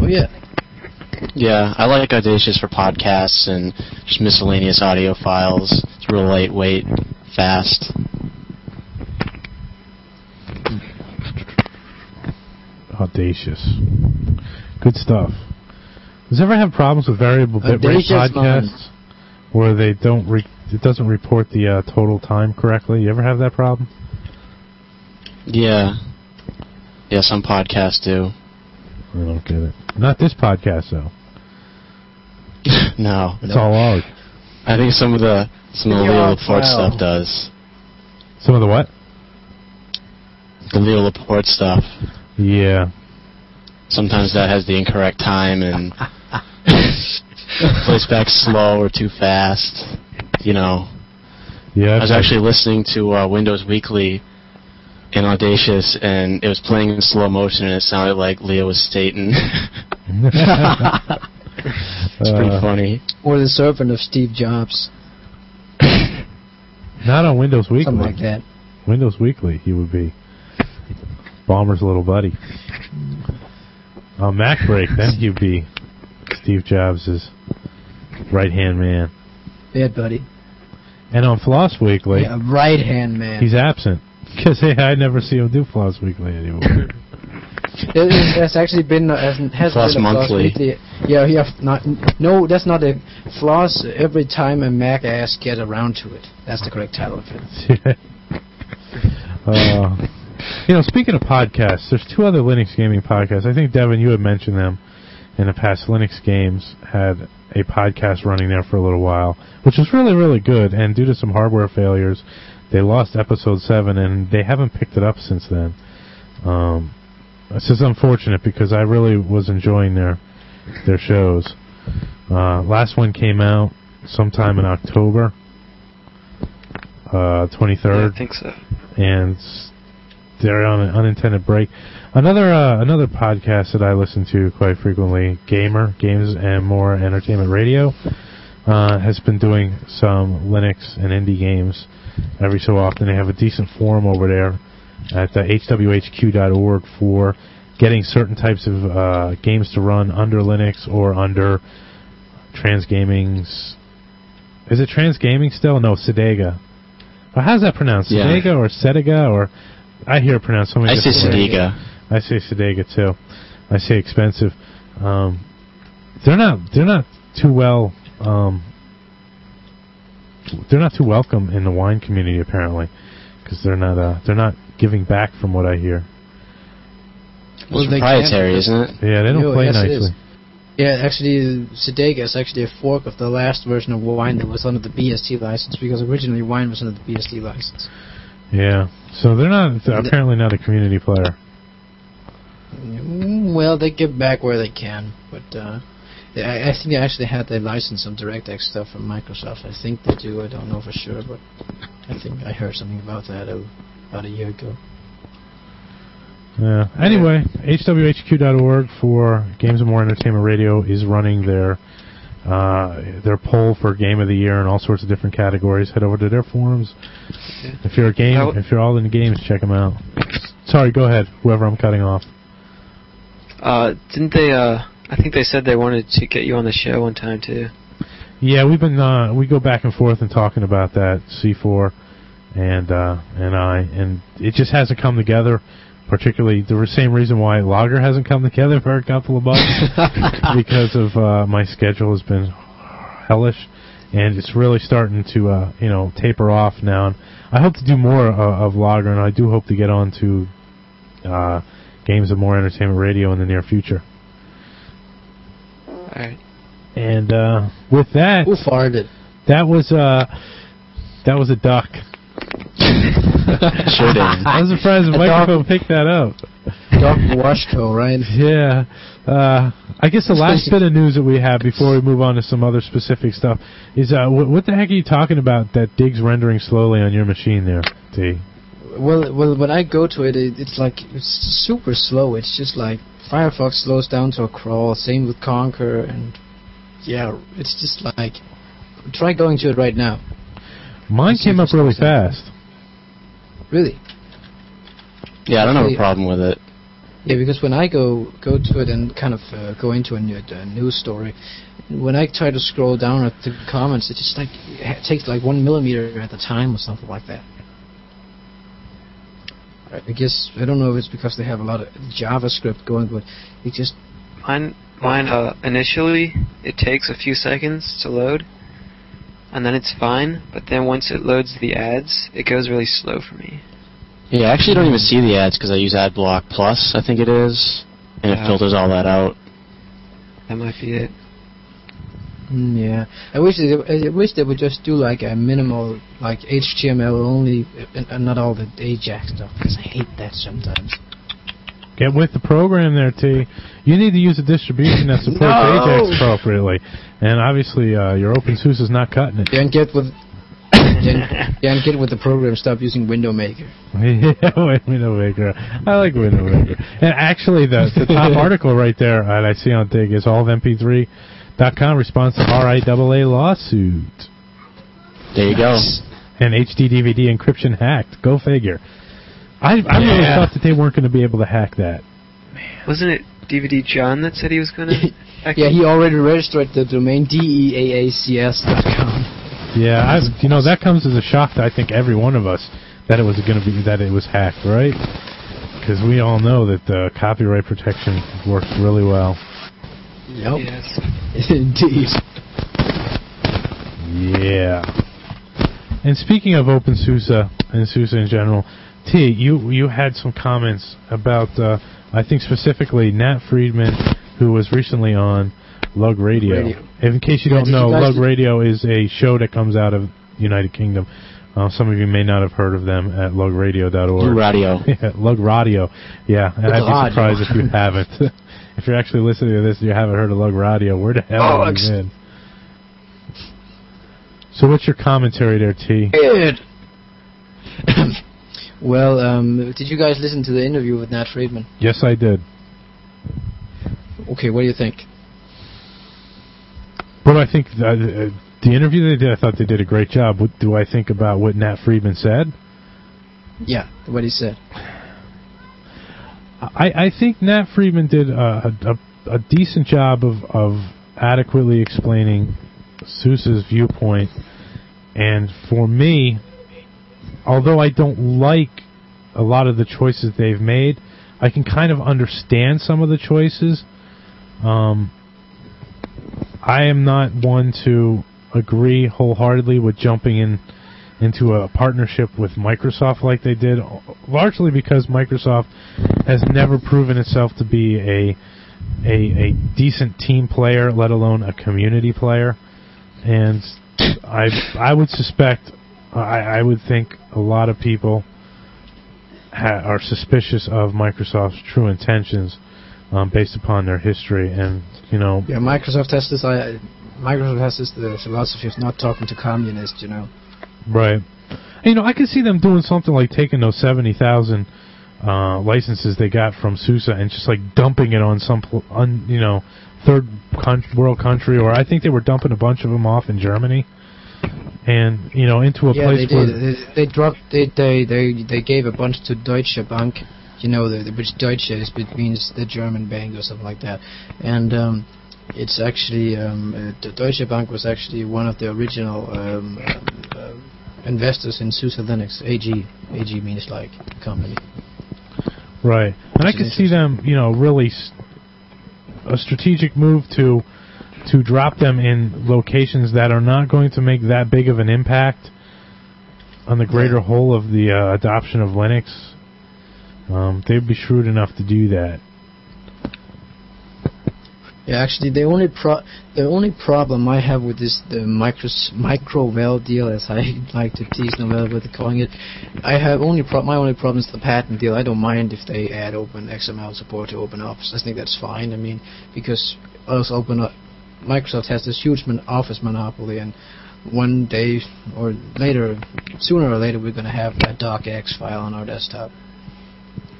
Oh yeah, Yeah, I like Audacious for podcasts and just miscellaneous audio files. It's real lightweight, fast. Audacious. Good stuff. Does it ever have problems with variable bitrate Audacious podcasts where they don't re- it doesn't report the uh, total time correctly? You ever have that problem? Yeah. Yeah, some podcasts do. I don't get it. Not this podcast though. no. It's all ours. I think some of the some of the You're Leo all Laporte proud. stuff does. Some of the what? The Leo Laporte stuff. Yeah. Sometimes that has the incorrect time and plays back slow or too fast. You know. Yeah. I was actually listening to uh, Windows Weekly in Audacious, and it was playing in slow motion, and it sounded like Leo was Staten. it's pretty Uh, funny. or the servant of Steve Jobs, Not on Windows Weekly. something like that. Windows Weekly, he would be Ballmer's little buddy. On MacBreak, then he'd be Steve Jobs' right hand man. Bad buddy. And on Floss Weekly, Yeah, right hand man. he's absent because hey, I never see him do Floss Weekly anymore. There is- There's actually been uh, hasn't has Floss been a floss monthly. weekly. Yeah, yeah. Not no, that's not a floss. Every time a Mac ass get around to it. That's the correct title of it. uh, you know, speaking of podcasts, there's two other Linux gaming podcasts. I think Devon, you had mentioned them in the past. Linux Games had a podcast running there for a little while, which was really, really good. And due to some hardware failures, they lost episode seven, and they haven't picked it up since then. Um, this is unfortunate because I really was enjoying their their shows. Uh, last one came out sometime in October, uh, 23rd Yeah, I think so. and they're on an unintended break. Another uh, another podcast that I listen to quite frequently, Gamer Games and More Entertainment Radio, uh, has been doing some Linux and indie games every so often. They have a decent forum over there at the hwhq.org for getting certain types of uh, games to run under Linux or under Transgaming's. Is it Transgaming still? No, Cedega. Uh, how's that pronounced? Yeah. Cedega or Cedega or I hear it pronounced so many I say different ways. Sediga. I say Cedega too. I say expensive. Um, they're not. They're not too well. Um, they're not too welcome in the wine community apparently, because they're not. Uh, they're not giving back from what I hear. Well, It's proprietary, isn't it? Yeah, they don't Yo, play yes, nicely. Yeah, actually, Cedega is actually a fork of the last version of Wine that was under the BSD license because originally Wine was under the BSD license. Yeah, so they're not. They're apparently not a community player. Mm, Well, they give back where they can, but uh, they- I, I think they actually had their license some DirectX stuff from Microsoft. I think they do. I don't know for sure, but I think I heard something about that uh, about a year ago. Yeah. Anyway, hwhq.org for Games and More Entertainment Radio is running their uh, their poll for Game of the Year and all sorts of different categories. Head over to their forums. If you're a game, How- if you're all into games, check them out. Sorry, go ahead. Whoever I'm cutting off. Uh, didn't they? Uh, I think they said they wanted to get you on the show one time too. Yeah, we've been uh, we go back and forth and talking about that C4 and uh, and I and it just hasn't come together. Particularly the same reason why Logger hasn't come together for a couple of months because of uh, my schedule has been hellish and it's really starting to uh, you know taper off now. And I hope to do more uh, of Logger and I do hope to get on to uh, games of more entertainment radio in the near future. All right. And uh, with that, Who farted? that was uh, that was a duck. Sure did. I'm surprised the A microphone picked that up. Doc Washko, right? Yeah. Uh, I guess the last bit of news that we have before we move on to some other specific stuff is uh, what, what the heck are you talking about that Digg's rendering slowly on your machine there, T? Well, well, when I go to it, it, it's like it's super slow. It's just like Firefox slows down to a crawl. Same with Konqueror, and yeah, it's just like try going to it right now. Mine came up really fast. Really? Yeah, I don't have a problem with it. Yeah, because when I go go to it and kind of uh, go into a, new, a news story, when I try to scroll down at the comments, it just like it takes like one millimeter at a time or something like that. I guess I don't know if it's because they have a lot of JavaScript going, but it just Mine, mine. Uh, initially, it takes a few seconds to load, and then it's fine. But then once it loads the ads, it goes really slow for me. Yeah, I actually don't even see the ads because I use AdBlock Plus, I think it is, and it filters all that out. That might be it. Mm, yeah, I wish they, I wish they would just do like a minimal like HTML only and, and not all the AJAX stuff because I hate that sometimes. Get with the program there, T. You need to use a distribution that supports No! Ajax appropriately, and obviously uh, your OpenSUSE is not cutting it. Yeah, and get with yeah, yeah, and get with the program. Stop using Window Maker. yeah, Window Maker. I like Window Maker. And actually, the the top article right there that I see on Digg is all of MP3.com responds to RIAA lawsuit There you go. and HD DVD encryption hacked. Go figure. I I really thought that they weren't going to be able to hack that. Wasn't it DVD Jon that said he was gonna? hack Yeah, he already registered the domain deaacs.com. Yeah, I, you know that comes as a shock to I think every one of us that it was going to be that it was hacked, right? Because we all know that the copyright protection works really well. Yep. Yes. Indeed. Yeah. And speaking of OpenSUSE and SUSE in general, T, you you had some comments about uh, I think specifically Nat Friedman, who was recently on LugRadio. Radio. In case you Yeah, don't did you know, guys Lug d- Radio is a show that comes out of the United Kingdom. Uh, some of you may not have heard of them at lugradio.org. Blue Radio. Yeah, LugRadio. Yeah, and I'd be Radio. surprised if you haven't. if you're actually listening to this and you haven't heard of LugRadio, where the hell Oh, have ex- you been? So what's your commentary there, T? Good. well, um, did you guys listen to the interview with Nat Friedman? Yes, I did. Okay, what do you think? Well, I think? Uh, uh, the interview they did, I thought they did a great job. What do I think about what Nat Friedman said? Yeah, what he said. I, I think Nat Friedman did a, a, a decent job of, of adequately explaining SUSE's viewpoint. And for me, although I don't like a lot of the choices they've made, I can kind of understand some of the choices. Um, I am not one to agree wholeheartedly with jumping in into a partnership with Microsoft like they did, largely because Microsoft has never proven itself to be a a, a decent team player, let alone a community player. And I I would suspect, I, I would think a lot of people ha- are suspicious of Microsoft's true intentions um, based upon their history. And you know, Yeah, Microsoft has this. I, Microsoft has this the philosophy of not talking to communists. You know. Right. And, you know, I could see them doing something like taking those seventy thousand uh, licenses they got from SUSE and just like dumping it on some, pl- un, you know, third con- world country, or I think they were dumping a bunch of them off in Germany, and you know, into a yeah, place they where did. They, they dropped. They, they they they gave a bunch to Deutsche Bank. You know, the, the which Deutsche is it means the German bank or something like that, and. um it's actually um, uh, the Deutsche Bank was actually one of the original um, um, uh, investors in SUSE Linux. AG AG means like company. Right. And I could see them, you know, really a strategic move to to drop them in locations that are not going to make that big of an impact on the greater Yeah. whole of the uh, adoption of Linux. Um, they'd be shrewd enough to do that. Yeah, actually, the only pro the only problem I have with this the micro microvel deal, as I like to tease Novell with calling it, I have only pro- my only problem is the patent deal. I don't mind if they add Open XML support to Open Office. I think that's fine. I mean, because else Open O- Microsoft has this huge mon- Office monopoly, and one day or later, sooner or later, we're going to have that docx file on our desktop.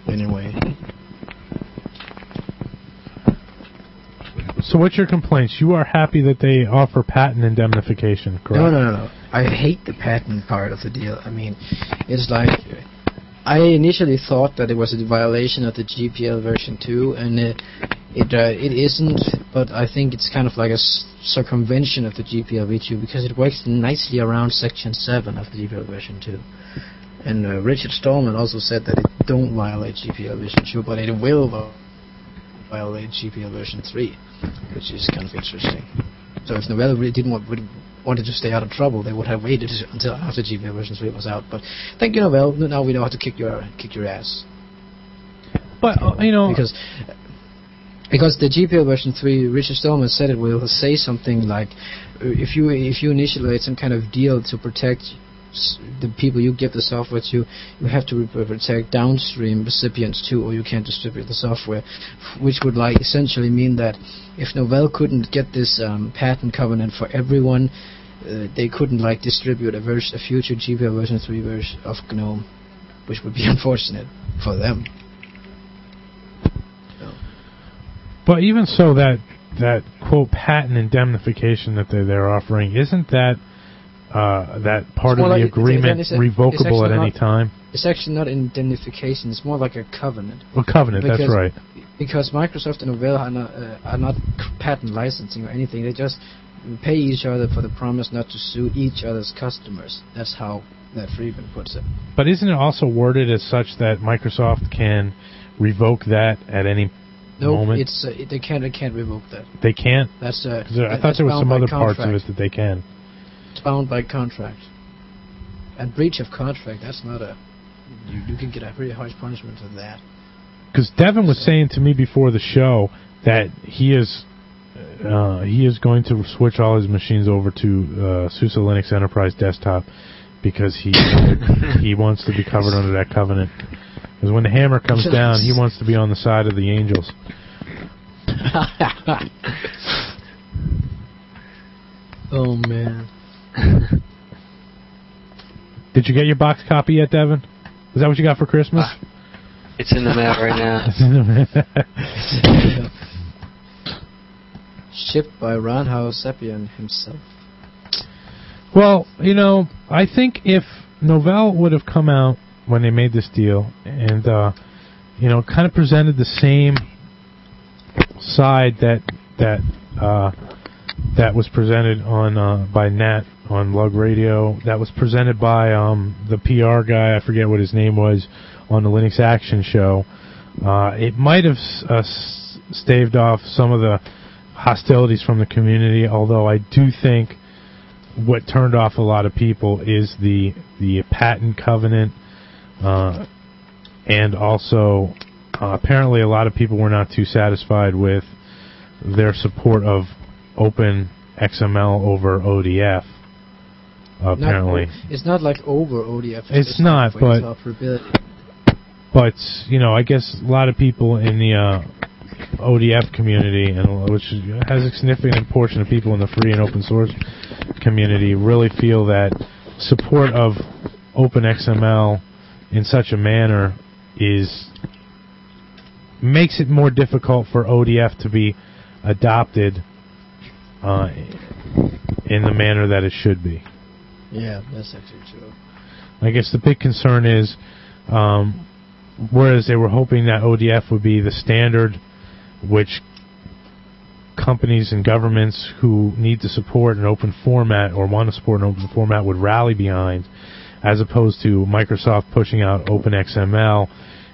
Anyway. So, what's your complaints? You are happy that they offer patent indemnification, correct? No, no, no, no. I hate the patent part of the deal. I mean, it's like I initially thought that it was a violation of the GPL version 2, and it it, uh, it isn't. But I think it's kind of like a circumvention of the GPL v2 because it works nicely around section 7 of the GPL version 2. And uh, Richard Stallman also said that it don't violate GPL version 2, but it will violate GPL version 3, which is kind of interesting. So if Novell really didn't want, would, wanted to stay out of trouble, they would have waited until after GPL version 3 was out. But thank you, Novell. Now we know how to kick your kick your ass But uh, you know, because because the GPL version 3, Richard Stallman said it will say something like if you if you initiate some kind of deal to protect the people you give the software to, you have to protect downstream recipients too, or you can't distribute the software, which would like essentially mean that if Novell couldn't get this um, patent covenant for everyone, uh, they couldn't like distribute a, vers- a future GPL version 3 version of GNOME, which would be unfortunate for them. but even so, that that quote patent indemnification that they're, they're offering isn't that uh, that part of more the like- agreement it's- it's revocable at any not- time? It's actually not indemnification, it's more like a covenant. Well, covenant. that's Because- right. Because Microsoft and Novell are not, uh, are not patent licensing or anything. They just pay each other for the promise not to sue each other's customers. That's how Nat Friedman puts it. But isn't it also worded as such that Microsoft can revoke that at any No, moment? it's uh, they can't they can't revoke that. they can't. That's uh, I thought there was some other parts of it that they can. Bound by contract. And breach of contract. That's not a. You, you can get a pretty harsh punishment for that. Because Devon was saying to me before the show that he is uh, he is going to switch all his machines over to uh, SUSE Linux Enterprise Desktop because he he wants to be covered under that covenant. Because when the hammer comes down, he wants to be on the side of the angels. oh man. Did you get your box copy yet, Devon? Is that what you got for Christmas? It's in the mail right now. Shipped by Ron Howsepian himself. Well, you know, I think if Novell would have come out when they made this deal and, uh, you know, kind of presented the same side that that uh, that was presented on uh, by Nat on LugRadio, that was presented by um, the PR guy, I forget what his name was, on the Linux Action Show. Uh, it might have uh, staved off some of the hostilities from the community, although I do think what turned off a lot of people is the the patent covenant, uh, and also uh, apparently a lot of people were not too satisfied with their support of Open XML over ODF. Apparently, Not, it's not like over ODF. It's not, but- but you know, I guess a lot of people in the uh, ODF community, and which has a significant portion of people in the free and open source community, really feel that support of OpenXML in such a manner is makes it more difficult for ODF to be adopted uh, in the manner that it should be. Yeah, that's actually true. I guess the big concern is, um, whereas they were hoping that ODF would be the standard, which companies and governments who need to support an open format or want to support an open format would rally behind, as opposed to Microsoft pushing out OpenXML,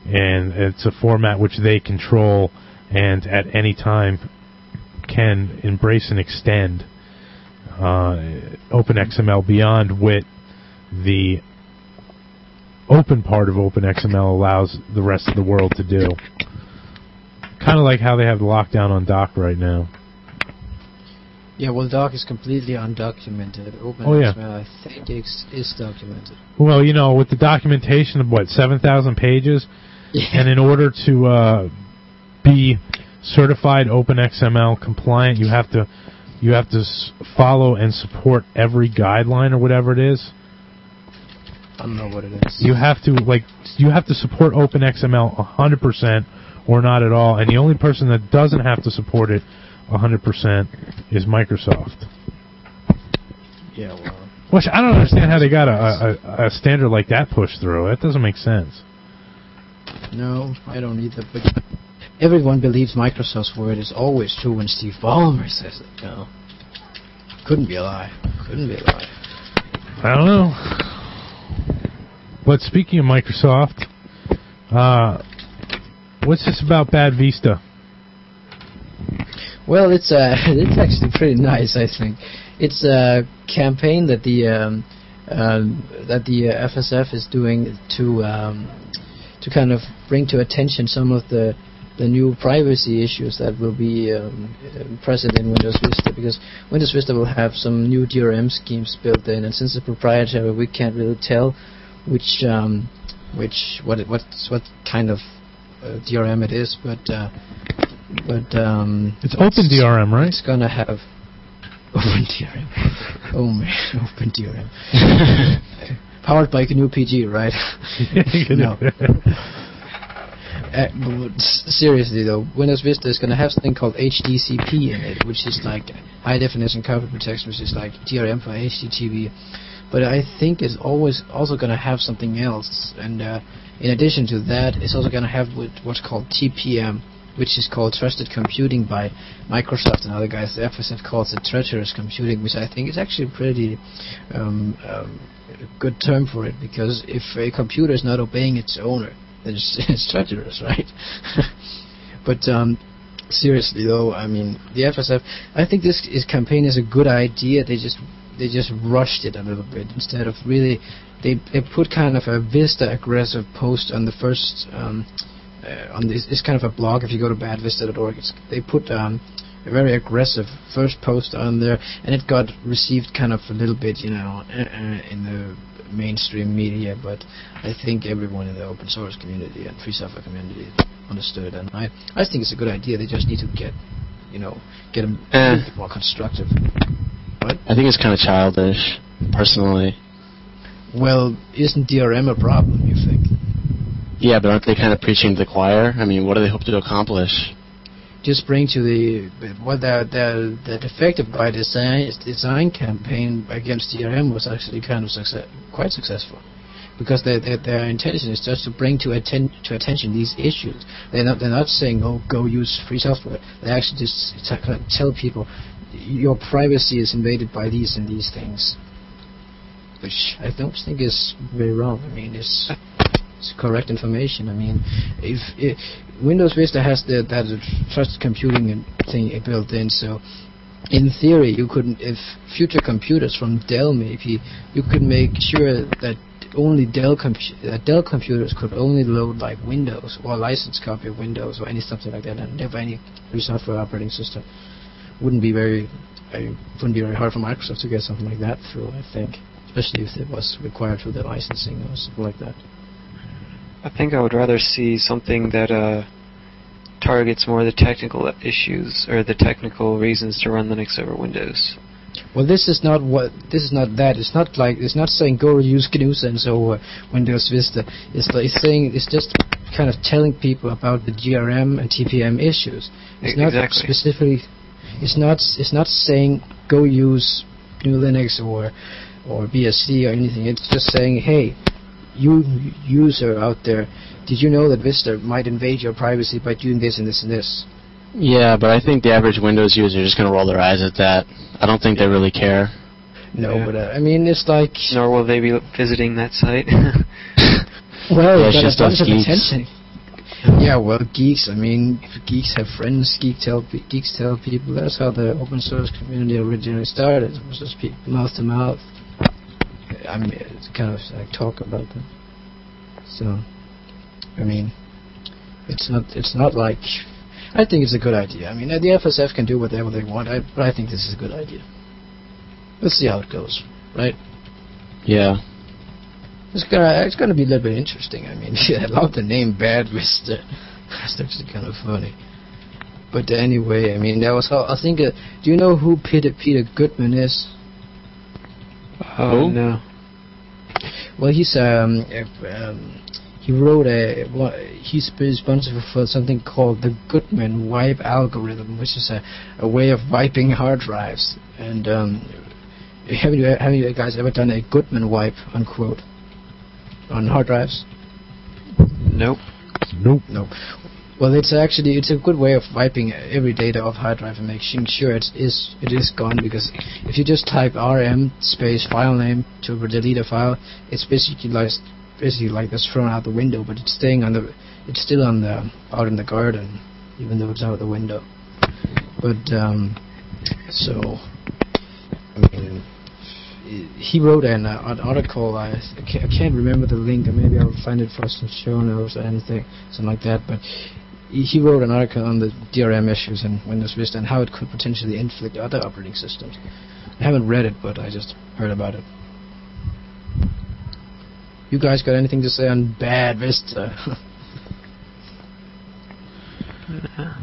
and it's a format which they control and at any time can embrace and extend OpenXML beyond what the open part of OpenXML allows the rest of the world to do. Kind of like how they have the lockdown on Doc right now. Yeah, well, doc is completely undocumented. Open Oh, yeah. XML, I think, is, is documented. Well, you know, with the documentation of what seven thousand pages, and in order to uh, be certified OpenXML compliant, you have to you have to follow and support every guideline or whatever it is. I don't know what it is. You have to like you have to support OpenXML hundred percent or not at all, and the only person that doesn't have to support it hundred percent is Microsoft. Yeah, well. Which I don't understand how they got a, a, a standard like that pushed through. That doesn't make sense. No, I don't either. But everyone believes Microsoft's word is always true when Steve Ballmer says it. You know, couldn't be a lie. Couldn't be a lie. I don't know. But speaking of Microsoft, uh, what's this about Bad Vista? Well, it's uh, it's actually pretty nice, I think. It's a campaign that the um, um, that the uh, FSF is doing to um, to kind of bring to attention some of the the new privacy issues that will be um, present in Windows Vista because Windows Vista will have some new DRM schemes built in, and since it's proprietary, we can't really tell which um, which what it, what what kind of uh, DRM it is, but uh, but um, It's Open DRM, right? it's gonna have Open DRM. oh man, Open DRM. Powered by GNU PG, right? no. Uh, seriously though, Windows Vista is going to have something called HDCP in it, which is like high definition copy protection, which is like DRM for HTTP. But I think it's always also going to have something else, and uh, in addition to that, it's also going to have what's called TPM, which is called Trusted Computing by Microsoft and other guys. FSF calls it treacherous computing, which I think is actually a pretty um, um, good term for it, because if a computer is not obeying its owner, it's, it's treacherous, right? but um, seriously though, I mean, the FSF, I think this is, campaign is a good idea. They just they just rushed it a little bit instead of really they they put kind of a Vista aggressive post on the first um, uh, on this it's kind of a blog. If you go to badvista.org, it's, they put um, a very aggressive first post on there, and it got received kind of a little bit, you know, uh, uh, in the mainstream media. But I think everyone in the open source community and free software community understood, and I I think it's a good idea. They just need to get you know get them Eh. more constructive. I think it's kind of childish, personally. Well, isn't DRM a problem? You think? Yeah, but aren't they kind of preaching to the choir? I mean, what do they hope to accomplish? Just bring to the what the the the defective by design design campaign against DRM was actually kind of success, quite successful because their, their their intention is just to bring to atten- to attention these issues. They're not they're not saying oh go use free software. They actually just tell people your privacy is invaded by these and these things, which I don't think is very wrong. I mean it's it's correct information. I mean, if, if Windows Vista has the, that trusted computing thing built in, so in theory, you could, if future computers from Dell maybe, you could make sure that only Dell compu- that Dell computers could only load like Windows or a licensed copy of Windows or any something like that, and never any software operating system. Wouldn't be very, I wouldn't be very hard for Microsoft to get something like that through. I think, especially if it was required through the licensing or something like that. I think I would rather see something that uh, targets more the technical issues or the technical reasons to run Linux over Windows. Well, this is not what. This is not that. It's not like. It's not saying go use gNewSense over Windows Vista. It's like it's saying. It's just kind of telling people about the DRM and TPM issues. It's not specifically. It's not. It's not saying go use GNU Linux or or BSD or anything. It's just saying, hey, you user out there, did you know that Vista might invade your privacy by doing this and this and this? Yeah, but I think the average Windows user is just going to roll their eyes at that. I don't think they really care. No, Yeah. but uh, I mean, it's like. Nor will they be visiting that site. Well, Yeah, it just a bunch us of geeks. attention. Yeah, well, geeks. I mean, geeks have friends. Geeks tell pe- geeks tell people. That's how the open source community originally started. It was just people mouth to mouth. I mean, it's kind of like talk about them. So, I mean, it's not. It's not like. I think it's a good idea. I mean, the FSF can do whatever they want. I, but I think this is a good idea. Let's see how it goes, right? Yeah. It's gonna it's gonna be a little bit interesting. I mean, I love the name Bad Mister. That's actually kind of funny. But anyway, I mean, that was how I think. Uh, do you know who Peter Peter Goodman is? Oh no. Well, he's um, um he wrote a wha- he's responsible for something called the Gutmann wipe algorithm, which is a, a way of wiping hard drives. And um, have you have you guys ever done a Gutmann wipe unquote on hard drives? Nope. Nope. No. Well, it's actually it's a good way of wiping every data off hard drive and making sure it is it is gone. Because if you just type rm space file name to delete a file, it's basically like basically like it's thrown out the window, but it's staying on the it's still on the out in the garden, even though it's out the window. But um, so I mean, he wrote an, uh, an article. I, I ca- I can't remember the link. Maybe I'll find it for some show notes or anything, something like that. But he wrote an article on the DRM issues in Windows Vista and how it could potentially inflict other operating systems. I haven't read it, but I just heard about it. You guys got anything to say on bad Vista?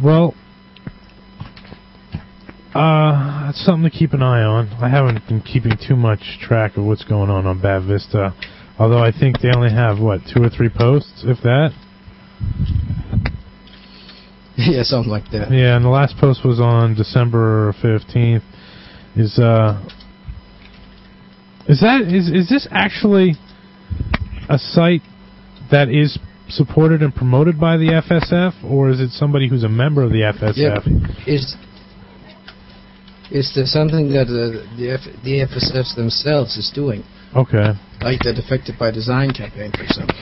Well, uh, that's something to keep an eye on. I haven't been keeping too much track of what's going on on Bad Vista, although I think they only have what two or three posts, if that. yeah, something like that. Yeah, and the last post was on December fifteenth. Is uh, is that is is this actually a site that is supported and promoted by the FSF, or is it somebody who's a member of the FSF? Yeah, is is there something that uh, the F- the FSFs themselves is doing, Okay. like the Defective by Design campaign, for example?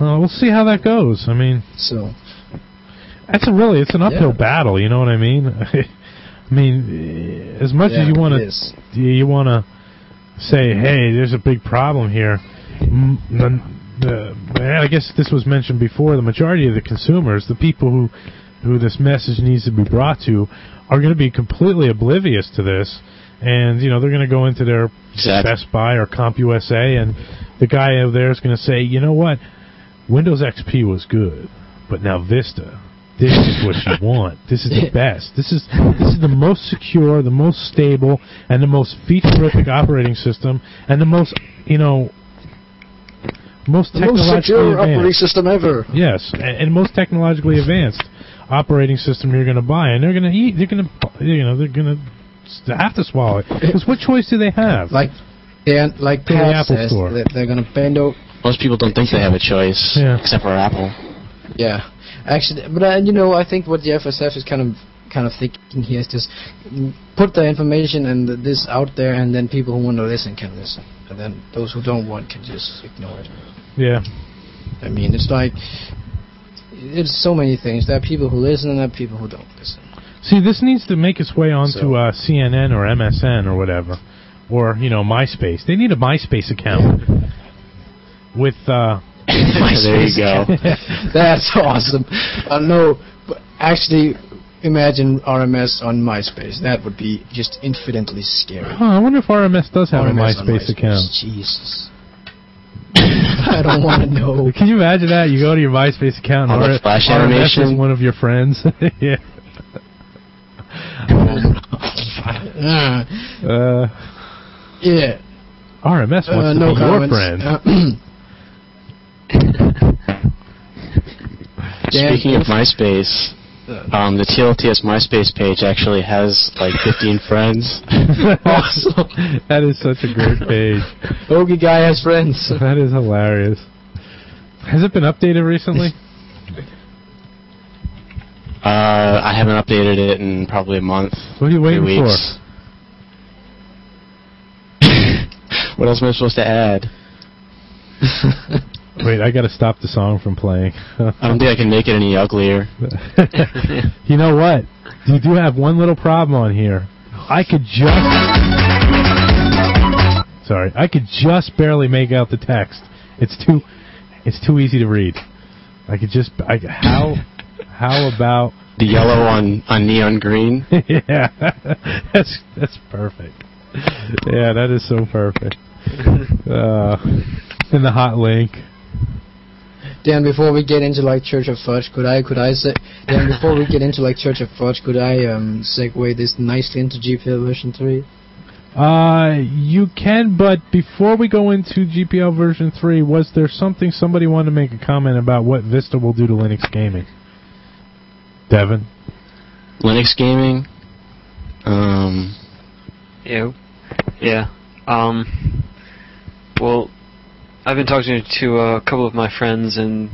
Well, we'll see how that goes. I mean, So that's a really it's an uphill Yeah. battle. You know what I mean? I mean, eh, as much yeah, as you want to you, you want to say, hey, there's a big problem here. The, the, and I guess this was mentioned before. The majority of the consumers, the people who who this message needs to be brought to, are going to be completely oblivious to this, and you know they're going to go into their Exactly. Best Buy or CompUSA, and the guy over there is going to say, you know what, Windows XP was good, but now Vista. This is what you want. This is the best. This is this is the most secure, the most stable, and the most feature-terrific operating system, and the most you know most The most technologically secure operating system ever. Yes, and, and most technologically advanced operating system you're going to buy, and they're going to eat. They're going to you know they're going to have to swallow it. Because what choice do they have? Like, yeah, like To the Apple says, Store. they're gonna bend over. Most people don't think they have a choice, Yeah. except for Apple. Yeah, actually, but uh, you know, I think what the FSF is kind of kind of thinking here is just put the information and the, this out there, and then people who want to listen can listen, and then those who don't want can just ignore it. yeah, I mean, it's like it's so many things. There are people who listen and there are people who don't listen. See, this needs to make its way onto So- uh, CNN or MSN or whatever, or you know MySpace. They need a MySpace account with. Uh, there you go. That's awesome. Uh, no, but actually, imagine RMS on MySpace. That would be just infinitely scary. huh, I wonder if RMS does have a RMS on MySpace account. Jesus. I don't want to know. Can you imagine that? You go to your MySpace account and All the R- flash RMS animation. is one of your friends. yeah. Uh, Uh, yeah. RMS wants Uh, to no be your comments. friend. Speaking of MySpace, um, the TLTS MySpace page actually has like 15 friends. awesome. that is such a great page. Ogie guy has friends. That is hilarious. Has it been updated recently? Uh, I haven't updated it in probably a month. What are you waiting for? what else am I supposed to add? Wait, I got to stop the song from playing. I don't think I can make it any uglier. you know what? You do have one little problem on here. I could just. Sorry, I could just barely make out the text. It's too, it's too easy to read. I could just. I, how, how about? The yellow on, on neon green. yeah, that's that's perfect. Yeah, that is so perfect. Uh, and the hot link. Dann, before we get into like Church of Fudge, could I could I say Dann, before we get into like Church of Fudge, could I um segue this nicely into GPL version three? Uh, you can, but before we go into GPL version 3, was there something somebody wanted to make a comment about what Vista will do to Linux gaming? Devon? Linux gaming. Um, Yeah, Yeah. Um. Well, I've been talking to a couple of my friends and,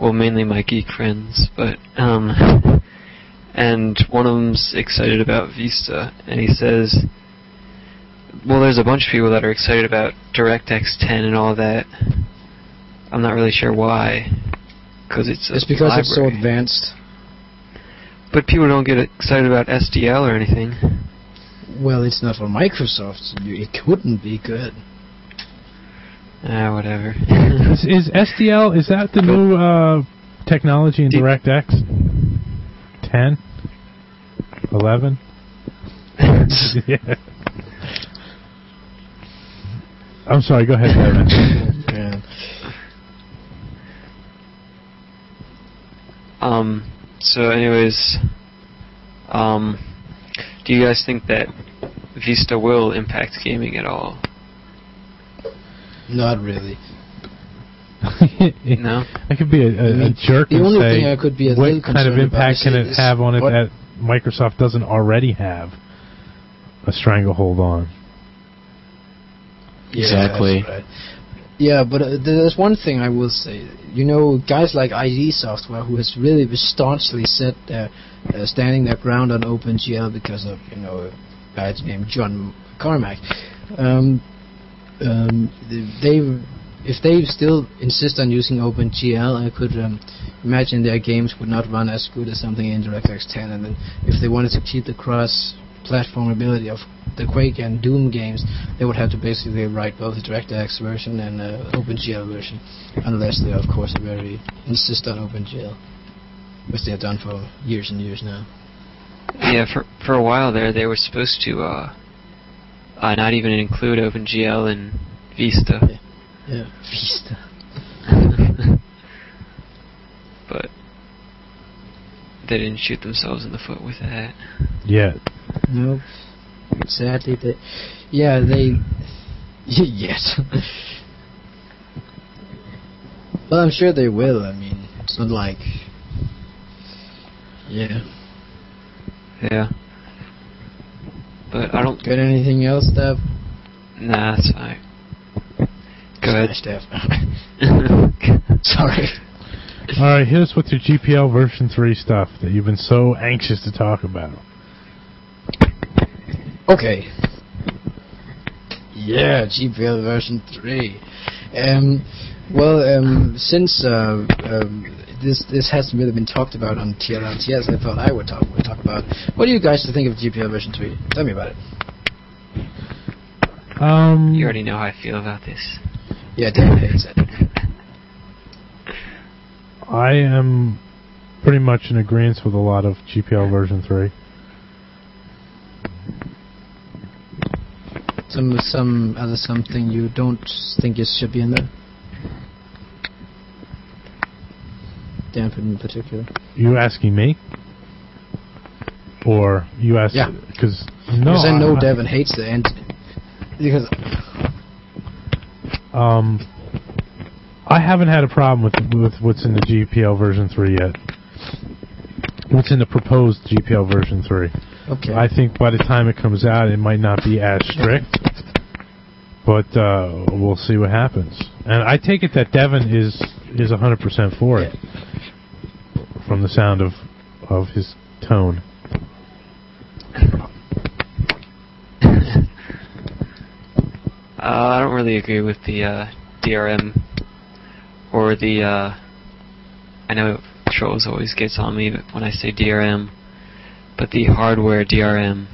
well, mainly my geek friends, but um, and one of them's excited about Vista, and he says, well, there's a bunch of people that are excited about DirectX 10 and all that. I'm not really sure why, because it's a It's because it's so advanced. But people don't get excited about SDL or anything. Well, it's not for Microsoft. you- It couldn't be good. Ah, whatever. Is, is SDL is that the new uh, technology in DirectX? 10? 11? yeah. I'm sorry. Go ahead, Devon. Yeah. Um. So, anyways, um, do you guys think that Vista will impact gaming at all? Not really. No. I could be a, a, I mean, a jerk the and only say, thing I could be a what little kind of impact can it have on it what- that Microsoft doesn't already have a stranglehold on? Yeah, Exactly. right. Yeah, but uh, there's one thing I will say. You know, guys like ID Software, who has really staunchly set their, uh, standing their ground on OpenGL because of you know a guy named John Carmack. Um, um, they, if they still insist on using OpenGL, I could um, imagine their games would not run as good as something in DirectX 10. And then if they wanted to keep the cross-platform ability of the Quake and Doom games, they would have to basically write both the DirectX version and uh, OpenGL version, unless they, of course, very insist on OpenGL, which they have done for years and years now. Yeah, for for a while there, they were supposed to uh, uh not even include OpenGL and Vista. Yeah, Vista. but they didn't shoot themselves in the foot with that. Yeah. Nope. Sadly, they, yeah, they, yes. well, I'm sure they will. I mean, it's not like, yeah. Yeah. But I don't. Got anything else, Steph? Nah, that's fine. Go ahead. Steph. Sorry. All right, hit us with your GPL version 3 stuff that you've been so anxious to talk about. Okay. Yeah, GPL version 3. Um, well, um, since uh, um, this this hasn't really been talked about on TLLTS, I thought I would talk would talk about. What do you guys think of GPL version 3? Tell me about it. Um, You already know how I feel about this. Yeah, David hates it. I am pretty much in agreement with a lot of GPL version 3. Some some other something you don't think it should be in there. Dampen in particular. You asking me? Or you ask Yeah. because no, because I know I- Devon hates the end. Because Um, I haven't had a problem with with what's in the GPL version three yet. What's in the proposed GPL version three? okay, I think by the time it comes out, it might not be as strict, but uh, we'll see what happens. And I take it that Devon is is 100% for it, from the sound of of his tone. Uh, I don't really agree with the uh, DRM or the. Uh, I know Troels always gets on me when I say DRM, but the hardware DRM.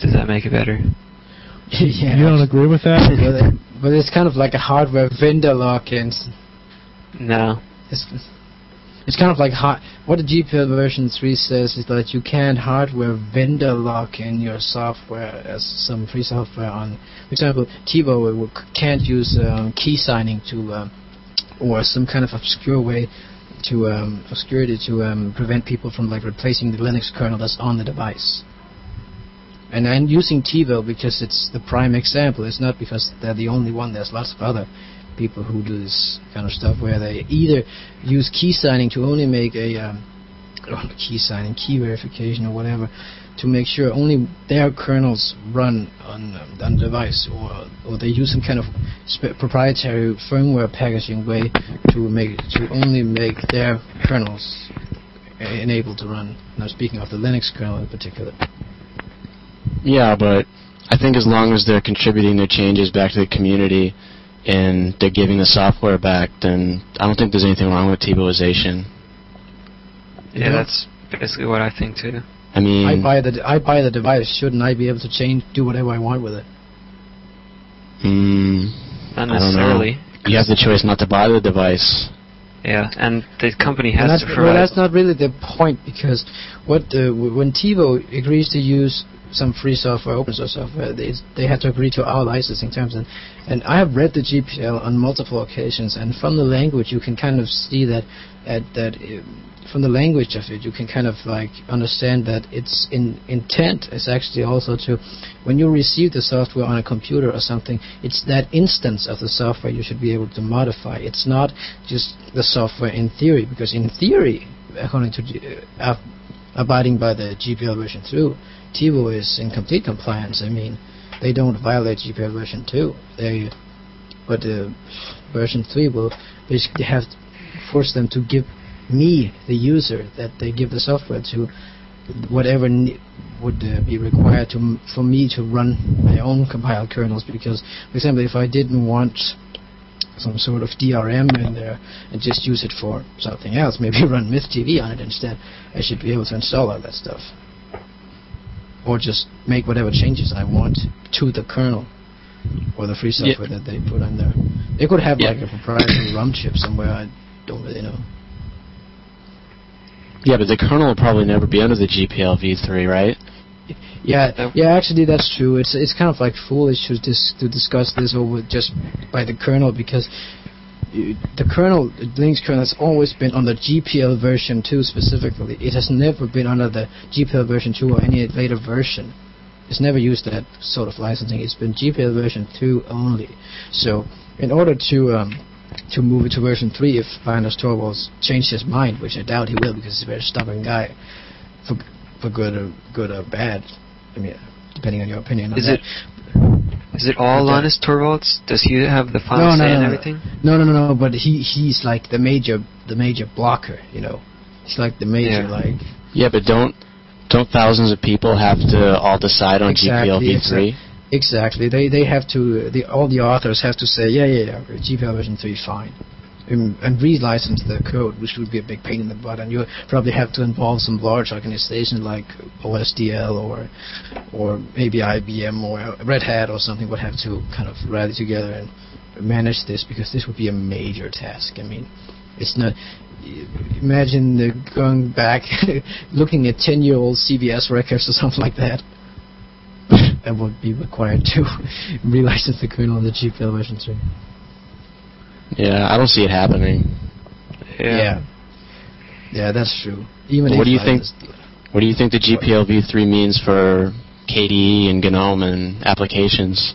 Does that make it better? yeah. You don't agree with that? but, it's kind of like a hardware vendor lock-in. No. It's, it's kind of like hot. What the GPL version 3 says is that you can't hardware vendor lock in your software as some free software on. For example, TiVo can't use um, key signing to, um, or some kind of obscure way to um, obscurity to um, prevent people from like replacing the Linux kernel that's on the device. And I'm using TiVo because it's the prime example. It's not because they're the only one. There's lots of other people who do this kind of stuff where they either use key signing to only make a um, key signing, key verification, or whatever, to make sure only their kernels run on um, on the device, or or they use some kind of sp- proprietary firmware packaging way to make to only make their kernels enabled to run. Now, speaking of the Linux kernel in particular. Yeah, but I think as long as they're contributing their changes back to the community and they're giving the software back, then I don't think there's anything wrong with Tivoization. Yeah, that's basically what I think too. I mean, I buy the I buy the device. Shouldn't I be able to change, do whatever I want with it? mm, Not I don't know. necessarily. you have the choice not to buy the device. Yeah, and the company And has that's, to well, that's not really the point because what uh, w- when TiVo agrees to use some free software, open source software, they they have to agree to our licensing terms. And and I have read the GPL on multiple occasions, and from the language you can kind of see that at that. Uh, from the language of it, you can kind of like understand that its in intent is actually also to, when you receive the software on a computer or something, it's that instance of the software you should be able to modify. It's not just the software in theory, because in theory, according to uh, abiding by the GPL version 2, TiVo is in complete compliance. I mean, they don't violate GPL version 2. They, but uh, version 3 will basically have force them to give me, the user, that they give the software to, whatever would uh, be required to for me to run my own compiled kernels. Because, for example, if I didn't want some sort of DRM in there and just use it for something else, maybe run MythTV on it instead, I should be able to install all that stuff. Or just make whatever changes I want to the kernel or the free software that they put on there. They could have like a proprietary ROM chip somewhere, I don't really know. Yeah, but the kernel will probably never be under the GPL v3, right? Yeah, Yeah. Actually, that's true. It's it's kind of like foolish to dis- to discuss this over just by the kernel because the kernel, the Linux kernel, has always been on the GPL version 2 specifically. It has never been under the GPL version 2 or any later version. It's never used that sort of licensing. It's been GPL version 2 only. So, in order to um, to move it to version 3, if Linus Torvalds changed his mind, which I doubt he will because he's a very stubborn guy, for for good or good or bad. I mean, depending on your opinion. on Is that. it is it all uh, Okay. Linus Torvalds? Does he have the final No, no, say no, and no. everything? No, no, no, no. But he he's like the major the major blocker. You know, he's like the major Yeah. like Yeah, but don't don't thousands of people have to all decide on Exactly, GPL v3? exactly. They they have to the all the authors have to say yeah yeah yeah GPL version three fine. And, relicense the code, which would be a big pain in the butt, and you probably have to involve some large organization like OSDL or, or maybe IBM or Red Hat or something would have to kind of rally together and manage this because this would be a major task. I mean, it's not. Imagine going back, looking at ten-year-old CVS records or something like that. that would be required to relicense the kernel in the GPL version 3. Yeah, I don't see it happening. Yeah. Yeah, that's true. Even What do you think- What do you think the GPL v3 means for KDE and GNOME and applications?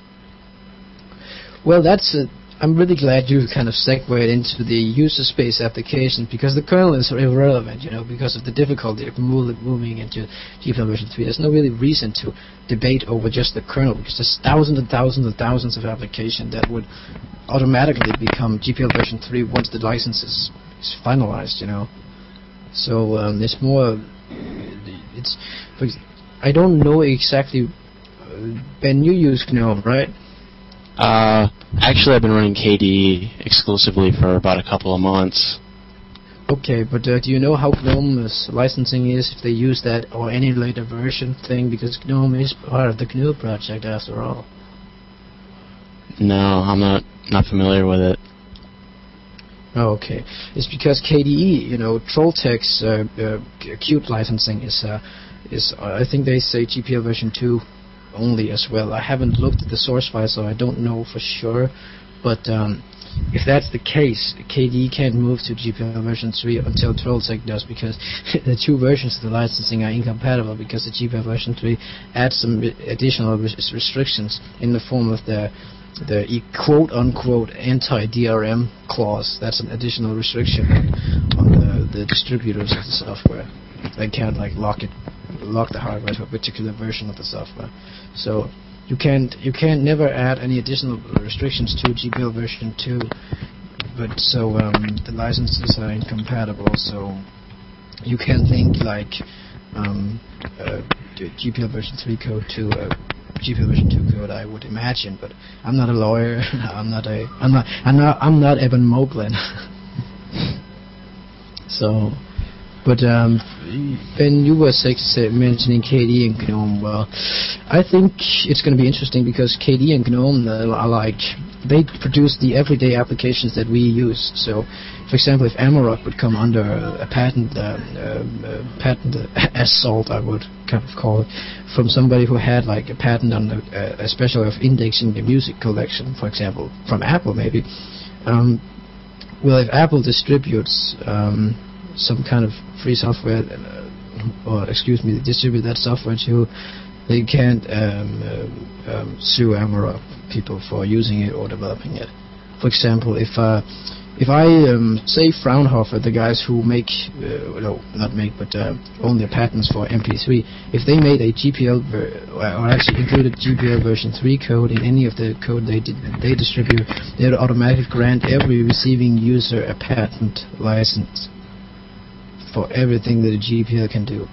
Well, that's a, I'm really glad you kind of segued into the user space application because the kernel is irrelevant, you know, because of the difficulty of moving into GPL version 3. There's no really reason to debate over just the kernel because there's thousands and thousands and thousands of applications that would automatically become GPL version 3 once the license is, is finalized, you know. So um, it's more, it's, I don't know exactly. Uh, ben, you use GNOME, right? Uh, actually, I've been running KDE exclusively for about a couple of months. Okay, but uh, do you know how GNOME's licensing is if they use that or any later version thing? Because GNOME is part of the GNU project after all. No, I'm not not familiar with it. Oh, okay. It's because KDE, you know, Trolltech's uh, uh, Qt licensing is, uh, is uh, I think they say GPL version 2 only as well. I haven't looked at the source file, so I don't know for sure. But um, if that's the case, KDE can't move to GPL version 3 until Trolltech does, because the two versions of the licensing are incompatible, because the GPL version 3 adds some additional res- restrictions in the form of the the e- quote unquote anti DRM clause. That's an additional restriction on, on the, the distributors of the software. they can't like lock it, lock the hardware to a particular version of the software. So you can't you can't never add any additional restrictions to GPL version 2. But so um, the licenses are incompatible. So you can link like um, uh, GPL version 3 code to uh, GPL version 2 code, I would imagine. But I'm not a lawyer. I'm not a I'm not I'm not I'm not Eben Moglen. so but um, Ben, you were uh, mentioning KDE and GNOME. Well, I think it's going to be interesting because KDE and GNOME uh, are like they produce the everyday applications that we use. So, for example, if Amarok would come under a patent, uh, uh, patent assault, I would kind of call it, from somebody who had like a patent on the, uh, especially of indexing the music collection, for example, from Apple maybe. Um, well, if Apple distributes um, some kind of free software, uh, or excuse me, distribute that software to, they can't um, uh, um, sue Amarok people for using it or developing it. For example, if uh, if I um, say Fraunhofer, the guys who make, uh, no, not make, but uh, own the patents for MP3, if they made a GPL ver- or actually included GPL version 3 code in any of the code they did, they distribute, they would automatically grant every receiving user a patent license for everything that a GPL can do.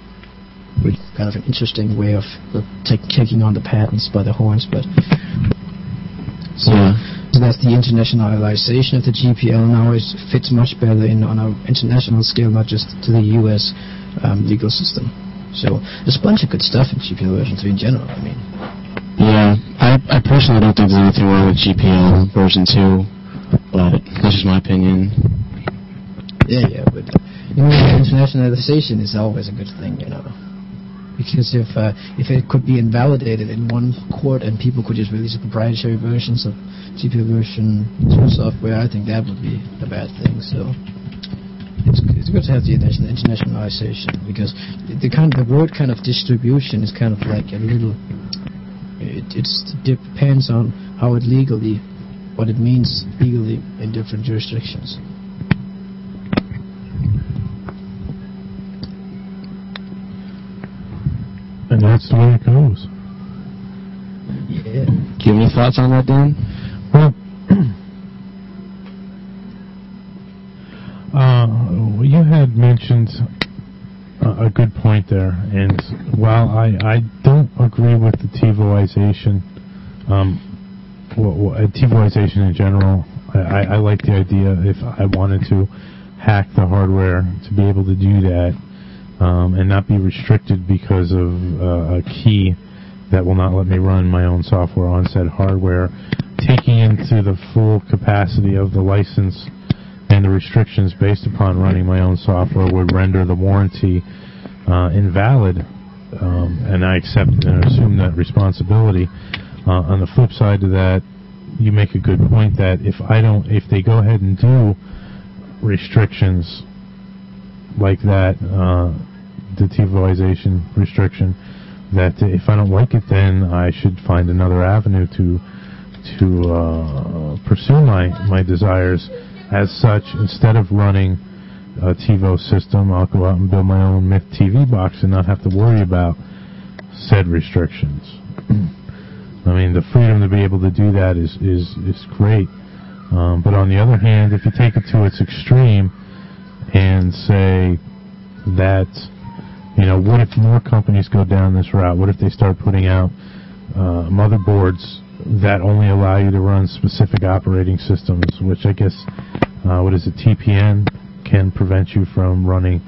Which is kind of an interesting way of, take, taking on the patents by the horns, but so, Yeah. so that's the internationalization of the GPL now. It fits much better in on an international scale, not just to the U.S. Um, legal system. So there's a bunch of good stuff in GPL version 3 in general. I mean, Yeah, I, I personally don't think there's anything wrong with GPL version 2, but that's just my opinion. yeah, yeah, but you know, internationalization is always a good thing, you know. Because if uh, if it could be invalidated in one court and people could just release proprietary versions of GPL version 2 software, I think that would be a bad thing. So it's, it's good to have the interna- internationalization because the kind the word kind of distribution is kind of like a little. It depends on how it legally, what it means legally in different jurisdictions. And that's the way it goes. Yeah. Do you have any thoughts on that, Dann? Well, uh, you had mentioned a, a good point there, and while I, I don't agree with the TiVoization, um, well, well, uh, TiVoization in general, I, I, I like the idea if I wanted to hack the hardware to be able to do that um, and not be restricted because of uh, a key that will not let me run my own software on said hardware, taking into the full capacity of the license and the restrictions based upon running my own software would render the warranty uh, invalid, um, and I accept and assume that responsibility. Uh, on the flip side of that, you make a good point that if I don't, if they go ahead and do restrictions like that, uh, the TiVoization restriction, that if I don't like it, then I should find another avenue to to uh, pursue my my desires. As such, instead of running a TiVo system, I'll go out and build my own Myth TV box and not have to worry about said restrictions. I mean, the freedom to be able to do that is is is great. Um, but on the other hand, if you take it to its extreme and say that you know, what if more companies go down this route? What if they start putting out uh, motherboards that only allow you to run specific operating systems, which I guess, uh, what is it, TPM can prevent you from running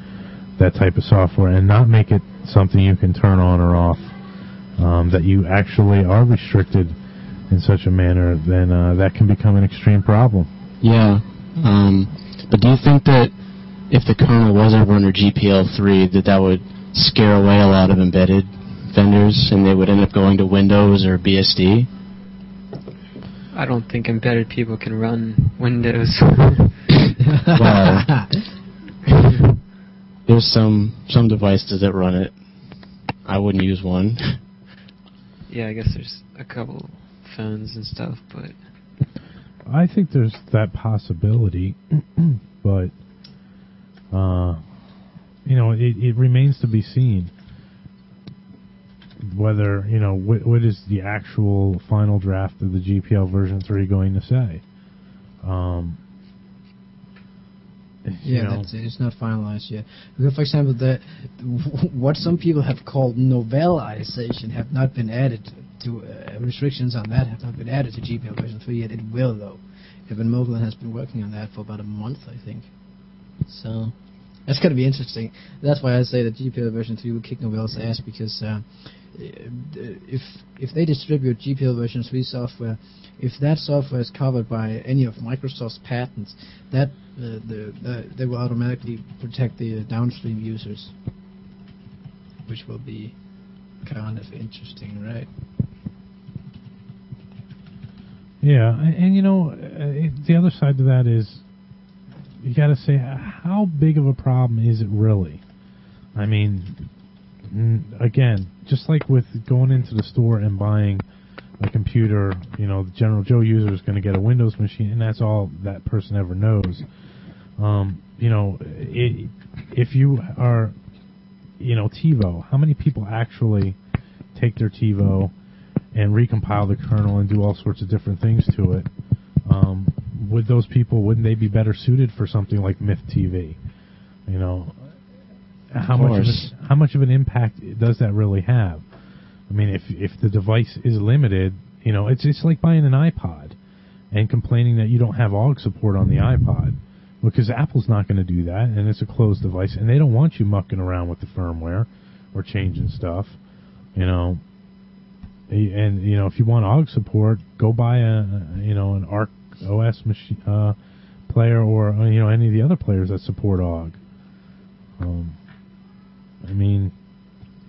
that type of software and not make it something you can turn on or off. Um, that you actually are restricted in such a manner, then uh, that can become an extreme problem. Yeah. Um, but do you think that if the kernel was ever under GPL3, that that would scare away a lot of embedded vendors and they would end up going to Windows or BSD? I don't think embedded people can run Windows. Well, there's some some devices that run it. I wouldn't use one. yeah, I guess there's a couple phones and stuff, but I think there's that possibility, but uh, you know, it, it remains to be seen whether you know what, what is the actual final draft of the GPL version three going to say. Um, you Yeah, know, that's it. It's not finalized yet. Because, for example, the what some people have called Novellization have not been added to uh, restrictions on that have not been added to GPL version 3 yet. It will though. Eben Moglen has been working on that for about a month, I think. So that's going to be interesting. That's why I say that GPL version 3 will kick Novell's ass because uh, if if they distribute GPL version 3 software, if that software is covered by any of Microsoft's patents, that uh, the, the they will automatically protect the downstream users, which will be kind of interesting, right? Yeah, and, and you know, uh, the other side to that is you got to say how big of a problem is it really? I mean, again, just like with going into the store and buying a computer, you know, the general Joe user is going to get a Windows machine, and that's all that person ever knows. Um, you know, i if you are, you know, TiVo, how many people actually take their TiVo and recompile the kernel and do all sorts of different things to it? Um, would those people wouldn't they be better suited for something like Myth TV? You know, how much of course. a, how much of an impact does that really have? I mean, if if the device is limited, you know, it's it's like buying an iPod and complaining that you don't have Ogg support on the iPod because Apple's not going to do that, and it's a closed device, and they don't want you mucking around with the firmware or changing stuff, you know. And you know, if you want Ogg support, go buy a you know an Arc OS machine uh, player or uh, you know any of the other players that support Ogg. Um, I mean,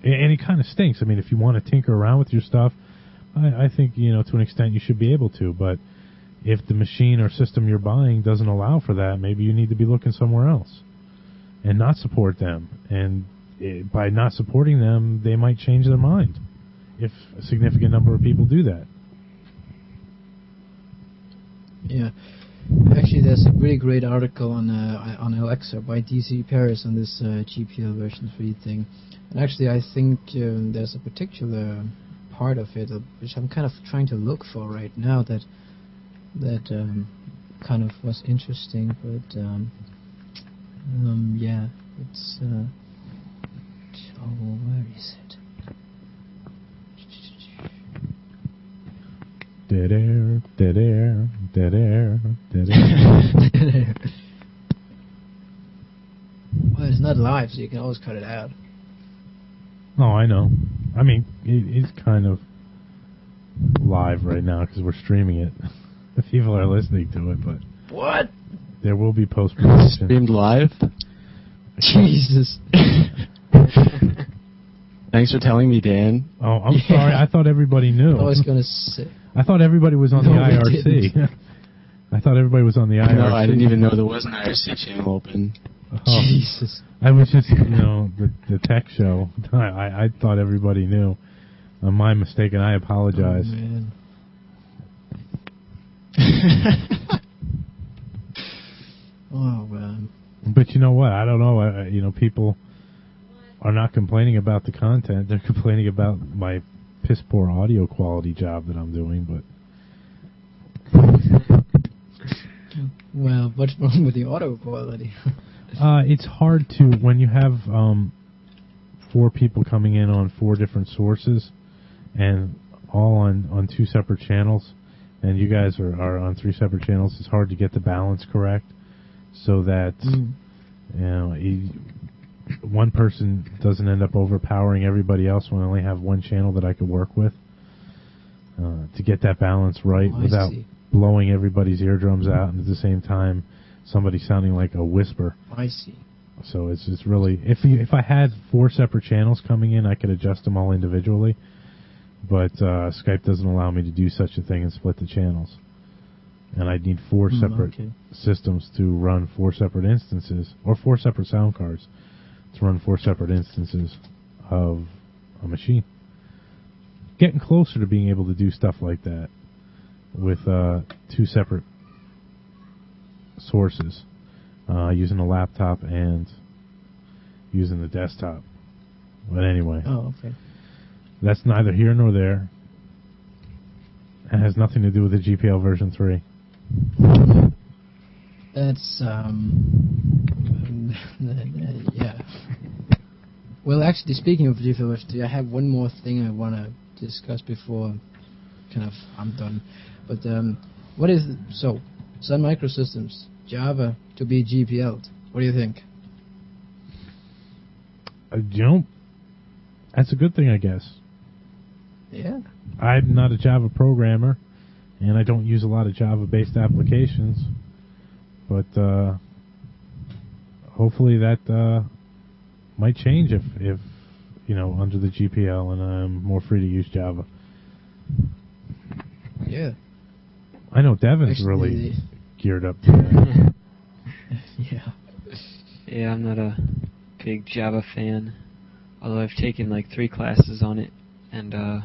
and it kind of stinks. I mean, if you want to tinker around with your stuff, I, I think you know to an extent you should be able to. But if the machine or system you're buying doesn't allow for that, maybe you need to be looking somewhere else and not support them. And it, by not supporting them, they might change their mind if a significant number of people do that. Yeah. Actually, there's a really great article on uh, on Alexa by DC Paris on this uh, GPL version 3 thing. And actually, I think um, there's a particular part of it uh, which I'm kind of trying to look for right now that that um, kind of was interesting. But um, um, yeah, it's uh, oh, where is it? Dead air, dead air, dead air, dead air. well, it's not live, so you can always cut it out. oh, I know. I mean, it's kind of live right now because we're streaming it. The people are listening to it, but What? there will be post production. Streamed live. Jesus. Thanks for telling me, Dann. Oh, I'm Yeah. sorry. I thought everybody knew. I was gonna say. I thought everybody was on No, the IRC. Didn't. I thought everybody was on the IRC. No, I didn't even know there was an IRC channel open. Oh, Jesus. I was just, you know, the the tech show. I I, I thought everybody knew. Uh, my mistake, and I apologize. Oh, man. oh man. But you know what? I don't know. I, I- you know, people are not complaining about the content. They're complaining about my piss poor audio quality job that I'm doing. But Well, what's wrong with the auto quality? uh, it's hard to when you have um, four people coming in on four different sources, and all on on two separate channels, and you guys are, are on three separate channels. It's hard to get the balance correct, so that Mm. you know, one person doesn't end up overpowering everybody else when I only have one channel that I could work with. Uh, to get that balance right Oh, I without see. Blowing everybody's eardrums out, and at the same time, somebody sounding like a whisper. I see. So it's it's really if you, if I had four separate channels coming in, I could adjust them all individually. But uh, Skype doesn't allow me to do such a thing and split the channels. And I'd need four Hmm, separate okay. systems to run four separate instances, or four separate sound cards to run four separate instances of a machine. Getting closer to being able to do stuff like that with uh, two separate sources, uh, using a laptop and using the desktop. But anyway, Oh, okay. that's neither here nor there. It has nothing to do with the GPL version 3. That's um, yeah. Well, actually, speaking of GPL version 3, I have one more thing I want to discuss before kind of I'm done. But um, what is so Sun Microsystems Java to be GPL'd? What do you think? You know, that's a good thing, I guess. Yeah. I'm not a Java programmer, and I don't use a lot of Java-based applications. But uh, hopefully that uh, might change if, if you know under the GPL and I'm more free to use Java. Yeah. I know Devon's Actually, really geared up yeah. Yeah, I'm not a big Java fan. Although I've taken like three classes on it, and uh,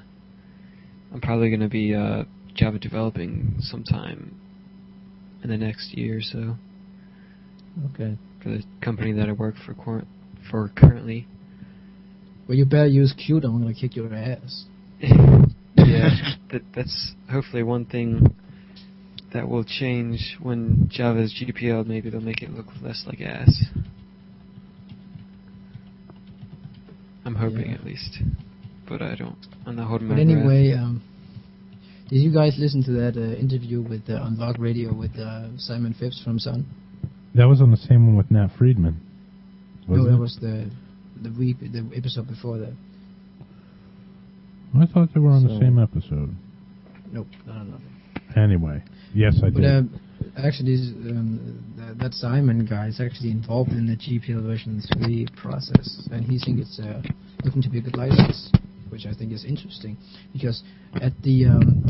I'm probably going to be uh, Java developing sometime in the next year or so Okay. for the company that I work for cor- for currently. Well, you better use Qt. I'm gonna kick your ass. yeah, that that's hopefully one thing that will change when Java's GPL. Maybe they'll make it look less like ass. I'm hoping Yeah. at least, but I don't. I'm not holding But my breath. anyway, um, did you guys listen to that uh, interview with uh, on LugRadio with uh, Simon Phipps from Sun? That was on the same one with Nat Friedman. no, that it? was the the week the episode before that. I thought they were on the same episode. Nope, no, no. Anyway, yes, I But did. uh, actually, this, um, that, that Simon guy is actually involved in the GPL version 3 process, and he thinks it's uh, looking to be a good license, which I think is interesting, because at the um,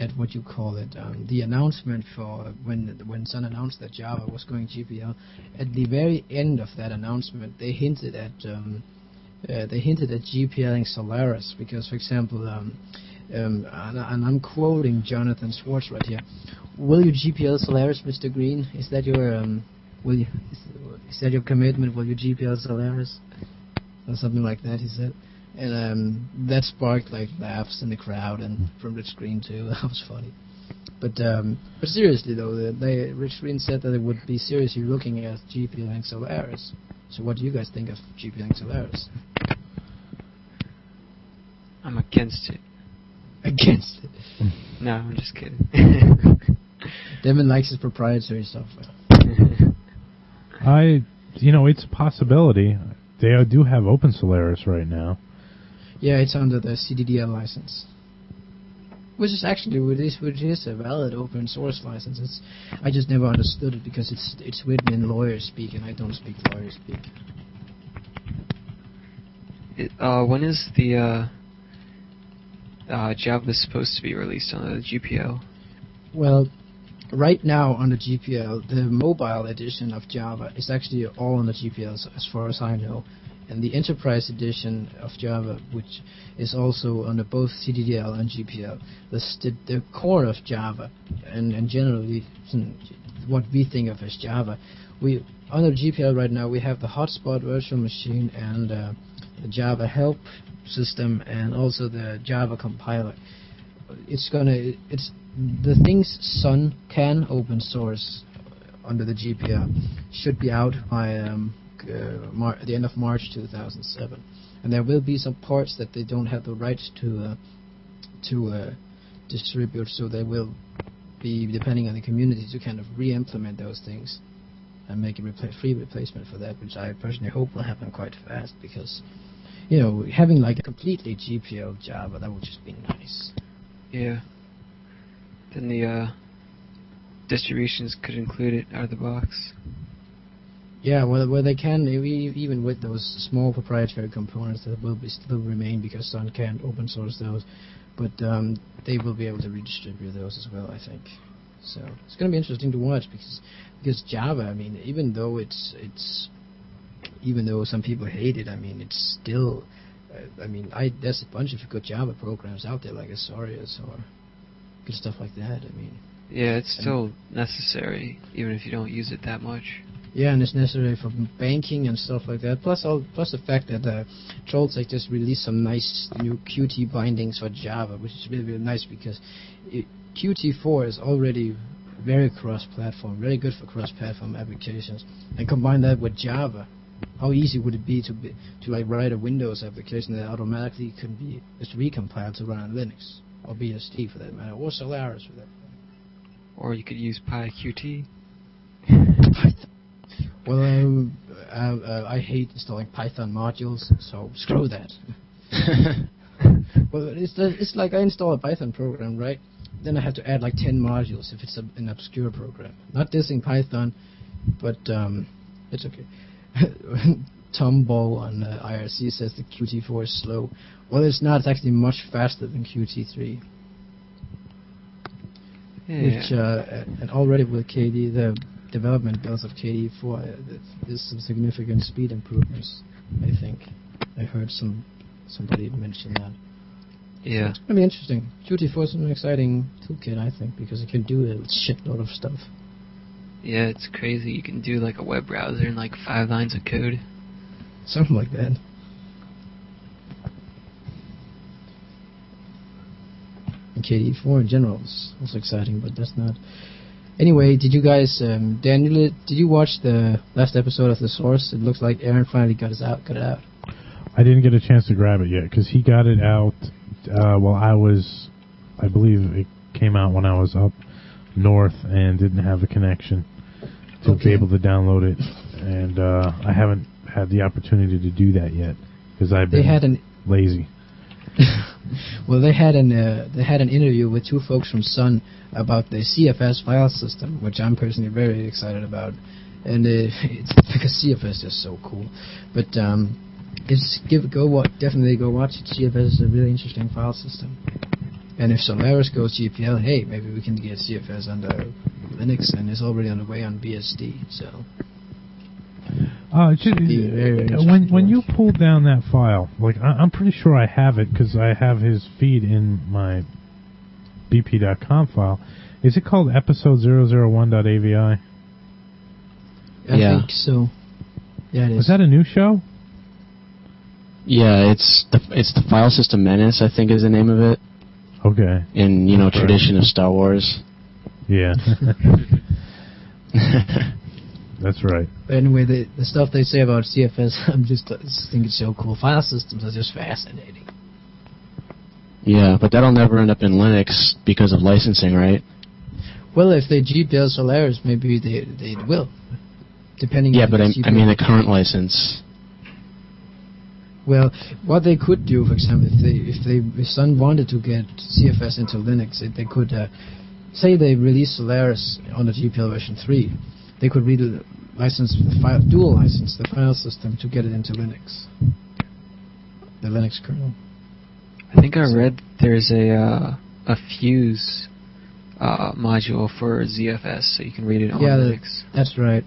at what you call it, um, the announcement for when when Sun announced that Java was going GPL, at the very end of that announcement, they hinted at um, uh, they hinted at GPLing Solaris because, for example, um, um, and, and I'm quoting Jonathan Schwartz right here. Will you GPL Solaris, Mr. Green? Is that your um, will you is, that your commitment? Will you GPL Solaris or something like that? He said, and um, that sparked like laughs in the crowd and from Rich Green too. That was funny. But um, but seriously though, the- they Rich Green said that they would be seriously looking at GPLing Solaris. So what do you guys think of GPLing Solaris? I'm against it. Against it. No, I'm just kidding. Devon likes his proprietary software. I, you know, it's a possibility. They do have Open Solaris right now. Yeah, it's under the CDDL license. Which is actually which is, which is a valid open source license. It's I just never understood it because it's it's written in lawyer speak and I don't speak lawyer speak. It- uh, when is the uh, uh, Java is supposed to be released on the GPL? Well, right now on the GPL, the mobile edition of Java is actually all on the GPL as- far as I know. And the enterprise edition of Java, which is also under both CDDL and GPL, the, the core of Java, and, and generally what we think of as Java, we under GPL right now we have the hotspot virtual machine and uh, the Java help system and also the Java compiler. It's gonna it's the things Sun can open source under the GPL should be out by um, uh, the end of March 2007, and there will be some parts that they don't have the right to uh, to uh, distribute, so they will be depending on the community to kind of re-implement those things and make a free replacement for that, which I personally hope will happen quite fast because you know having like a completely GPL Java that would just be nice. Yeah. Then the uh, distributions could include it out of the box. Yeah, well, well, they can even with those small proprietary components that will be still remain because Sun can't open source those, but um, they will be able to redistribute those as well. I think. So it's going to be interesting to watch because because Java, I mean, even though it's it's even though some people hate it, I mean, it's still. Uh, I mean, I there's a bunch of good Java programs out there like Azureus or good stuff like that. I mean, Yeah, it's still necessary, even if you don't use it that much. Yeah, and it's necessary for banking and stuff like that. Plus, all plus the fact that uh, Trolltech just released some nice new Qt bindings for Java, which is really really nice because it, Qt4 is already very cross-platform, very good for cross-platform applications. And combine that with Java, how easy would it be to be, to like write a Windows application that automatically can be just recompiled to run on Linux or BSD for that matter, or Solaris for that. Or you could use PyQt. Python. Well, um, uh, uh, I hate installing Python modules, so screw that. well, it's the, it's like I install a Python program, right? Then I have to add like 10 modules if it's a, an obscure program. Not dissing Python, but um, it's okay. Tom Ball on uh, IRC says the Qt4 is slow. Well, it's not. It's actually much faster than Qt3. Yeah. Which uh, and already with KD, the development builds of KD4, uh, there's some significant speed improvements. I think I heard some somebody mention that. yeah. It's gonna be interesting. Qt4 is an exciting toolkit, I think, because it can do a shitload of stuff. Yeah, it's crazy. You can do like a web browser in like five lines of code. Something like that. And KD4 in general is also exciting, but that's not. Anyway, did you guys, um, Daniel, did you watch the last episode of The Source? It looks like Aaron finally got it out. Got it out. I didn't get a chance to grab it yet because he got it out uh, while I was, I believe it came out when I was up north and didn't have a connection to Okay. be able to download it, and uh, I haven't had the opportunity to do that yet because I've They been had an lazy. well, they had an uh, they had an interview with two folks from Sun about the ZFS file system, which I'm personally very excited about, and uh, it's because ZFS is so cool. But um, it's give go wa- definitely go watch it. ZFS is a really interesting file system, and if Solaris goes GPL, hey, maybe we can get ZFS under Linux, and it's already on the way on BSD. So Uh, it should, Be very when when you watch. pull down that file, like I, I'm pretty sure I have it because I have his feed in my bp.com file. Is it called episode 001.avi? I Yeah. think so. Yeah, it is. Is that a new show? Yeah, it's the it's the file system menace. I think is the name of it. Okay. In you know Right. tradition of Star Wars. Yeah. That's right. Anyway, the, the stuff they say about ZFS, I'm just, I just think it's so cool. File systems are just fascinating. yeah, but that'll never end up in Linux because of licensing, right? Well, if they GPL Solaris, maybe they they will, depending. Yeah, on but I, the I mean the GPL. current license. Well, what they could do, for example, if they if they if Sun wanted to get ZFS into Linux, it, they could uh, say they release Solaris on the GPL version three, they could read license the file dual license the file system to get it into Linux, the Linux kernel. I think I read there's a uh, a Fuse uh, module for ZFS, so you can read it on Yeah, Linux. That's right.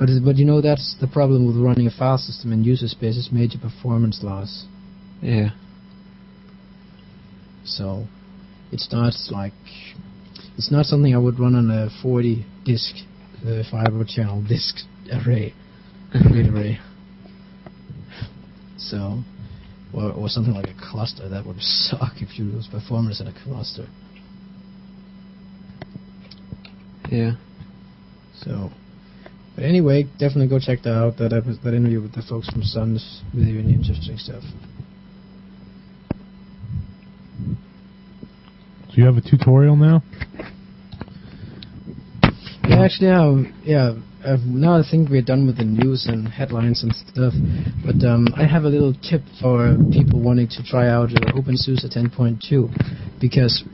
But but you know that's the problem with running a file system in user space is major performance loss. Yeah. So it's not like it's not something I would run on a 40 disk uh, fiber channel disk array, read array. So, or, or something like a cluster that would suck if you lose performance in a cluster. Yeah. So, but anyway, definitely go check that out. That epi- that interview with the folks from Suns, really really interesting stuff. So you have a tutorial now? Yeah, actually, um, yeah. Uh, now I think we're done with the news and headlines and stuff. But um, I have a little tip for people wanting to try out uh, OpenSUSE 10.2 because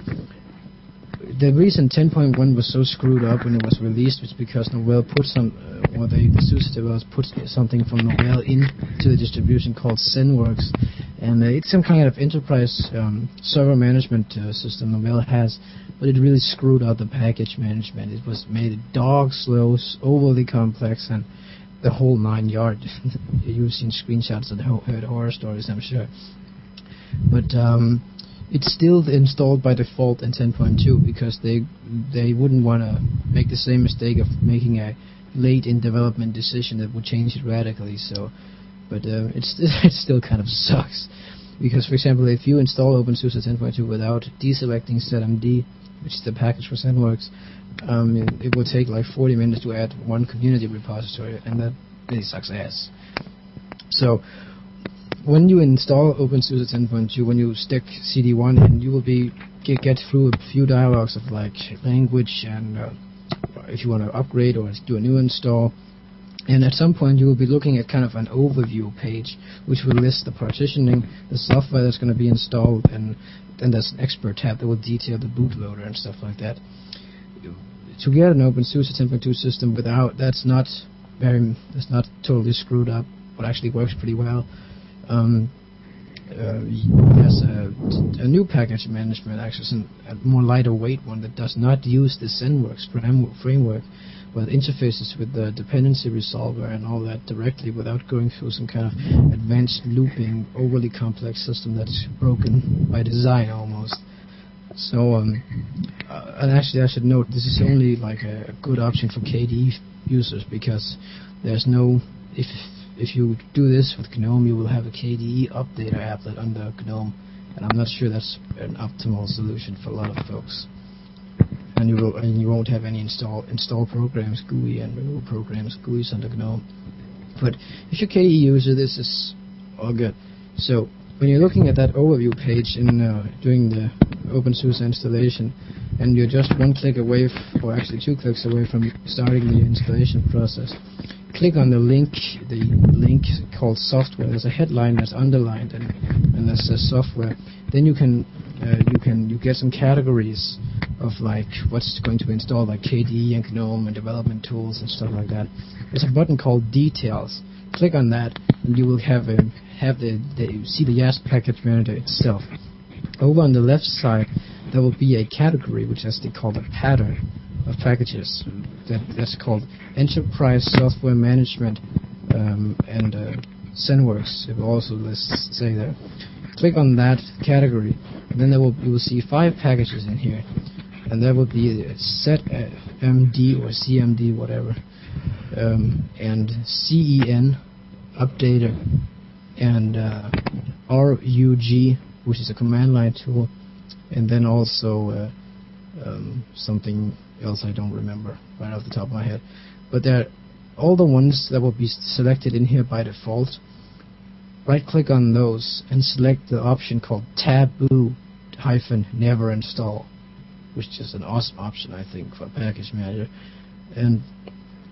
the reason 10.1 was so screwed up when it was released was because Novell put some, uh, or the, the SUSE developers put something from Novell into the distribution called ZenWorks, and uh, it's some kind of enterprise um, server management uh, system Novell has, but it really screwed up the package management. It was made dog slow, overly complex, and the whole nine yard. You've seen screenshots and heard horror stories, I'm sure. But um, it's still installed by default in 10.2 because they they wouldn't want to make the same mistake of making a late in development decision that would change it radically. So, but uh, it's it still kind of sucks because, for example, if you install OpenSUSE 10.2 without deselecting zmd, which is the package for ZenWorks, um, it, it will take like 40 minutes to add one community repository, and that really sucks ass. So when you install OpenSUSE 10.2, when you stick CD1 in, you will be get, through a few dialogues of like language and uh, if you want to upgrade or do a new install. And at some point, you will be looking at kind of an overview page, which will list the partitioning, the software that's going to be installed, and then there's an expert tab that will detail the bootloader and stuff like that. To get an OpenSUSE 10.2 system without that's not very that's not totally screwed up, but actually works pretty well. Um, uh, a, a, new package management, actually, a more lighter weight one that does not use the ZenWorks framework, but interfaces with the dependency resolver and all that directly without going through some kind of advanced looping, overly complex system that's broken by design almost. So, um, uh, and actually, I should note this is only like a good option for KDE users because there's no if if you do this with GNOME, you will have a KDE updater applet under GNOME, and I'm not sure that's an optimal solution for a lot of folks. And you will, and you won't have any install install programs GUI and remove programs GUIs under GNOME. But if you're a KDE user, this is all good. So when you're looking at that overview page in uh, doing the OpenSUSE installation, and you're just one click away, or actually two clicks away from starting the installation process, click on the link, the link called software. There's a headline that's underlined, and, and that says software. Then you can uh, you can you get some categories of like what's going to install, like KDE and GNOME and development tools and stuff like that. There's a button called Details. Click on that, and you will have a have the, the see the YaST package manager itself. Over on the left side, there will be a category which has to call a pattern of packages. That, that's called Enterprise Software Management um, and uh, ZenWorks. It will also lists say there. Click on that category, then there will you will see five packages in here, and that will be set MD or CMD whatever, um, and CEN updater, and uh, RUG, which is a command line tool, and then also uh, um, something else I don't remember right off the top of my head. But there all the ones that will be selected in here by default. Right click on those and select the option called taboo hyphen never install, which is an awesome option I think for package manager. And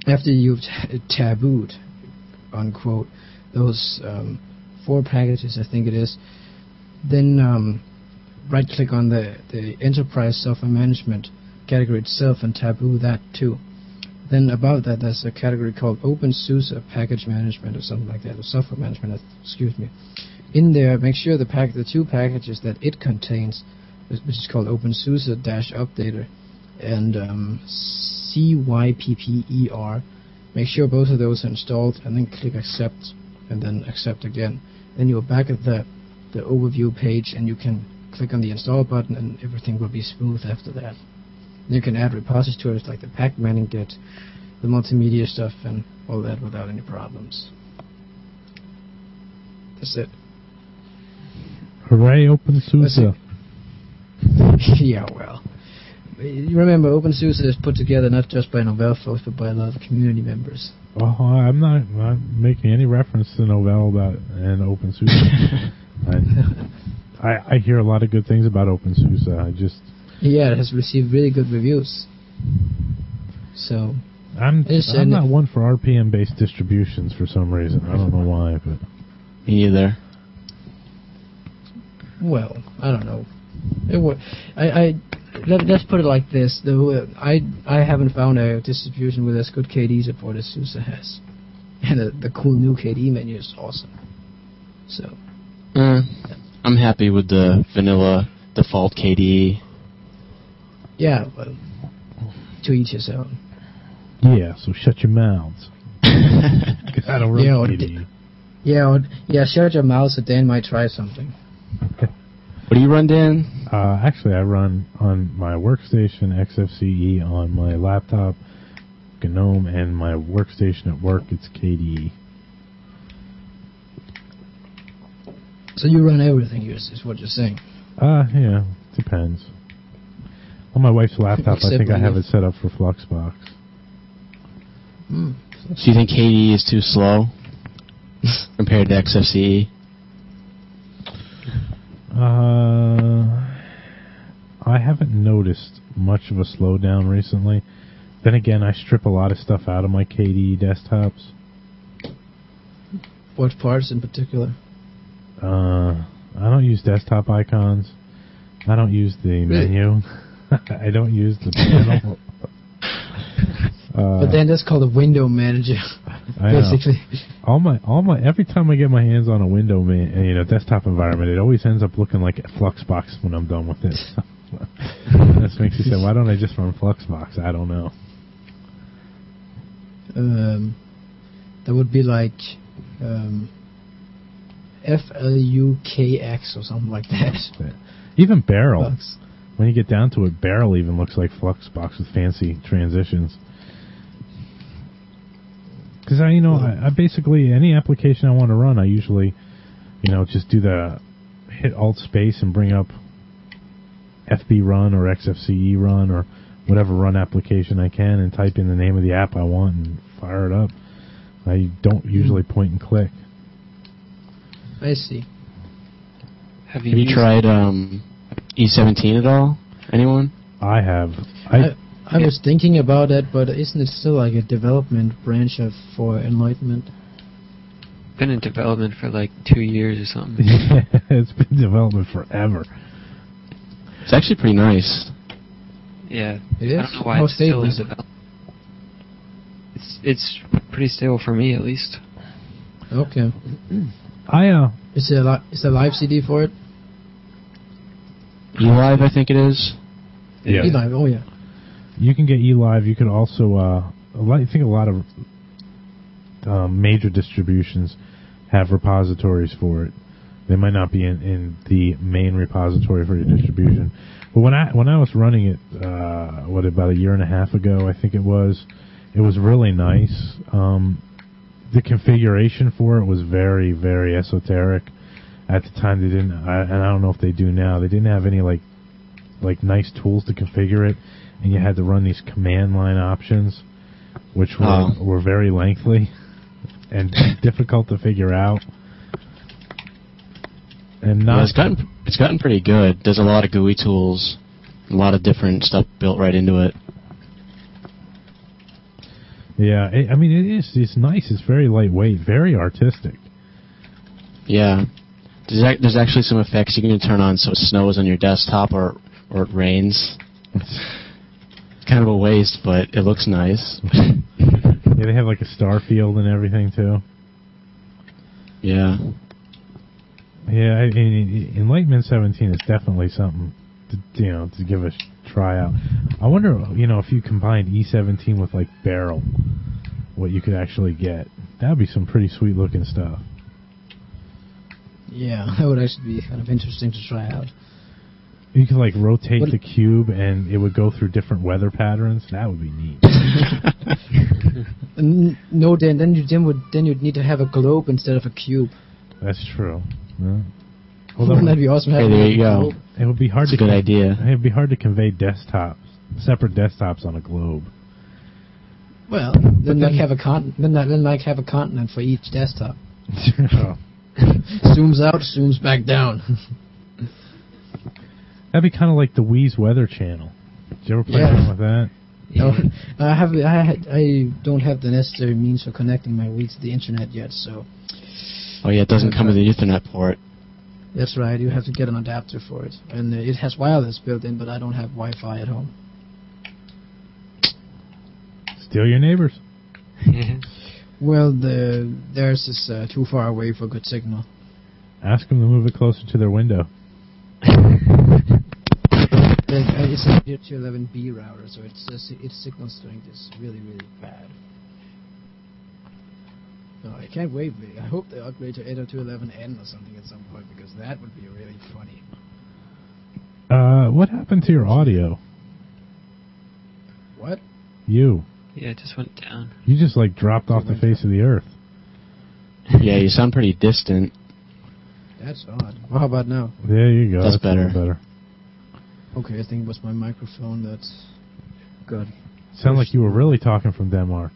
after you've t- tabooed, unquote, those um, four packages, I think it is, then um, right click on the, the enterprise software management category itself and taboo that too. Then above that, there's a category called OpenSUSE Package Management or something like that, or Software Management. Excuse me. In there, make sure the pack, the two packages that it contains, which is called OpenSUSE Dash Updater and um, Zypper. Make sure both of those are installed, and then click Accept, and then Accept again. Then you're back at the the overview page, and you can click on the Install button, and everything will be smooth after that. You can add repositories like the Packman get the multimedia stuff, and all that without any problems. That's it. Hooray, OpenSUSE. yeah, well. You remember, OpenSUSE is put together not just by Novell folks, but by a lot of community members. Well, I'm not, not making any reference to Novell about and OpenSUSE. I, I, I hear a lot of good things about OpenSUSE. I just yeah, it has received really good reviews. So I'm I'm not one for RPM based distributions for some reason. I don't know why, but me either. Well, I don't know. It w- I, I let, us put it like this: the I I haven't found a distribution with as good KDE support as SUSE has, and the, the cool new KDE menu is awesome. So, uh, I'm happy with the vanilla default KDE. Yeah, well, to each his own. Yeah, so shut your mouths. I don't run yeah, or d- yeah, or, yeah, shut your mouth so Dann might try something. What do you run, Dann? Uh, actually, I run on my workstation XFCE on my laptop, gnome, and my workstation at work it's KDE. So you run everything, is, is what you're saying. Uh, yeah, depends. On my wife's laptop, I think I have it set up for Fluxbox. Hmm. Do you think KDE is too slow compared to XFCE? Uh, I haven't noticed much of a slowdown recently. Then again, I strip a lot of stuff out of my KDE desktops. What parts in particular? Uh, I don't use desktop icons. I don't use the Really? menu. I don't use the panel. uh, but then that's called a window manager, basically. all my all my every time I get my hands on a window man, you know desktop environment, it always ends up looking like a Fluxbox when I'm done with it. this makes me say, why don't I just run Fluxbox? I don't know. Um, that would be like um, F L U K X or something like that. Even Beryl. When you get down to it, Beryl even looks like Fluxbox with fancy transitions. Because I, you know, I, I basically any application I want to run, I usually, you know, just do the hit Alt space and bring up FB Run or XFCE Run or whatever run application I can and type in the name of the app I want and fire it up. I don't usually point and click. I see. Have you, Have you tried um, E17 at all? Anyone? I have. I, I, I was thinking about that, but isn't it still like a development branch of for Enlightenment? been in development for like two years or something? yeah, it's been in development forever. It's actually pretty nice. Yeah. It is. I don't know why How it's still stable in it? development. It's it's pretty stable for me at least. Okay. I uh, Is there a li- is there a live CD for it? eLive, I think it is. Yeah. E-Live, Oh yeah. You can get eLive. You can also, uh, a lot, I think a lot of um, major distributions have repositories for it. They might not be in, in the main repository for your distribution, but when I when I was running it, uh, what about a year and a half ago, I think it was, it was really nice. Um, the configuration for it was very very esoteric. At the time, they didn't, I, and I don't know if they do now. They didn't have any like like nice tools to configure it, and you had to run these command line options, which were Oh. were very lengthy and difficult to figure out. And Well, not it's gotten it's gotten pretty good. There's a lot of GUI tools, a lot of different stuff built right into it. yeah, it, I mean it is it's nice. It's very lightweight, very artistic. Yeah. There's, there's actually some effects you can turn on so it snows on your desktop or or it rains. It's kind of a waste, but it looks nice. Yeah, they have like a star field and everything too. yeah. Yeah, I mean, Enlightenment 17 is definitely something to you know to give a try out. I wonder, you know, if you combined E17 with like Beryl, what you could actually get. That'd be some pretty sweet looking stuff. Yeah, that would actually be kind of interesting to try out. You could like rotate What- the cube and it would go through different weather patterns. That would be neat. No, then then you then would then you'd need to have a globe instead of a cube. That's true. Yeah. Well, Wouldn't that that be awesome? Hey, there a you go. globe? it would be hard That's a to good con- idea. It'd be hard to convey desktops, separate desktops on a globe. Well, then, then- like have a con then, then like have a continent for each desktop. Oh. zooms out, zooms back down. That'd be kind of like the Wii's Weather Channel. Did you ever play Yeah. around with that? No, I have I had, I don't have the necessary means for connecting my Wii to the internet yet, so Oh yeah, it doesn't come with the Ethernet port. that's right. You have to get an adapter for it, and uh, it has wireless built in, but I don't have Wi-Fi at home. Steal your neighbors. Well, the theirs is uh, too far away for good signal. Ask them to move it closer to their window. Uh, It's a 211B router, so it's uh, its signal strength is really really bad. No, I can't wait. I hope they upgrade to 802.11n or something at some point because that would be really funny. Uh, what happened to your audio? What? You. Yeah, it just went down. You just like dropped off the face of the earth. Yeah, you sound pretty distant. That's odd. Well, how about now? There you go. That's a little better. better. Okay, I think it was my microphone. That's good. Sound like you were really talking from Denmark.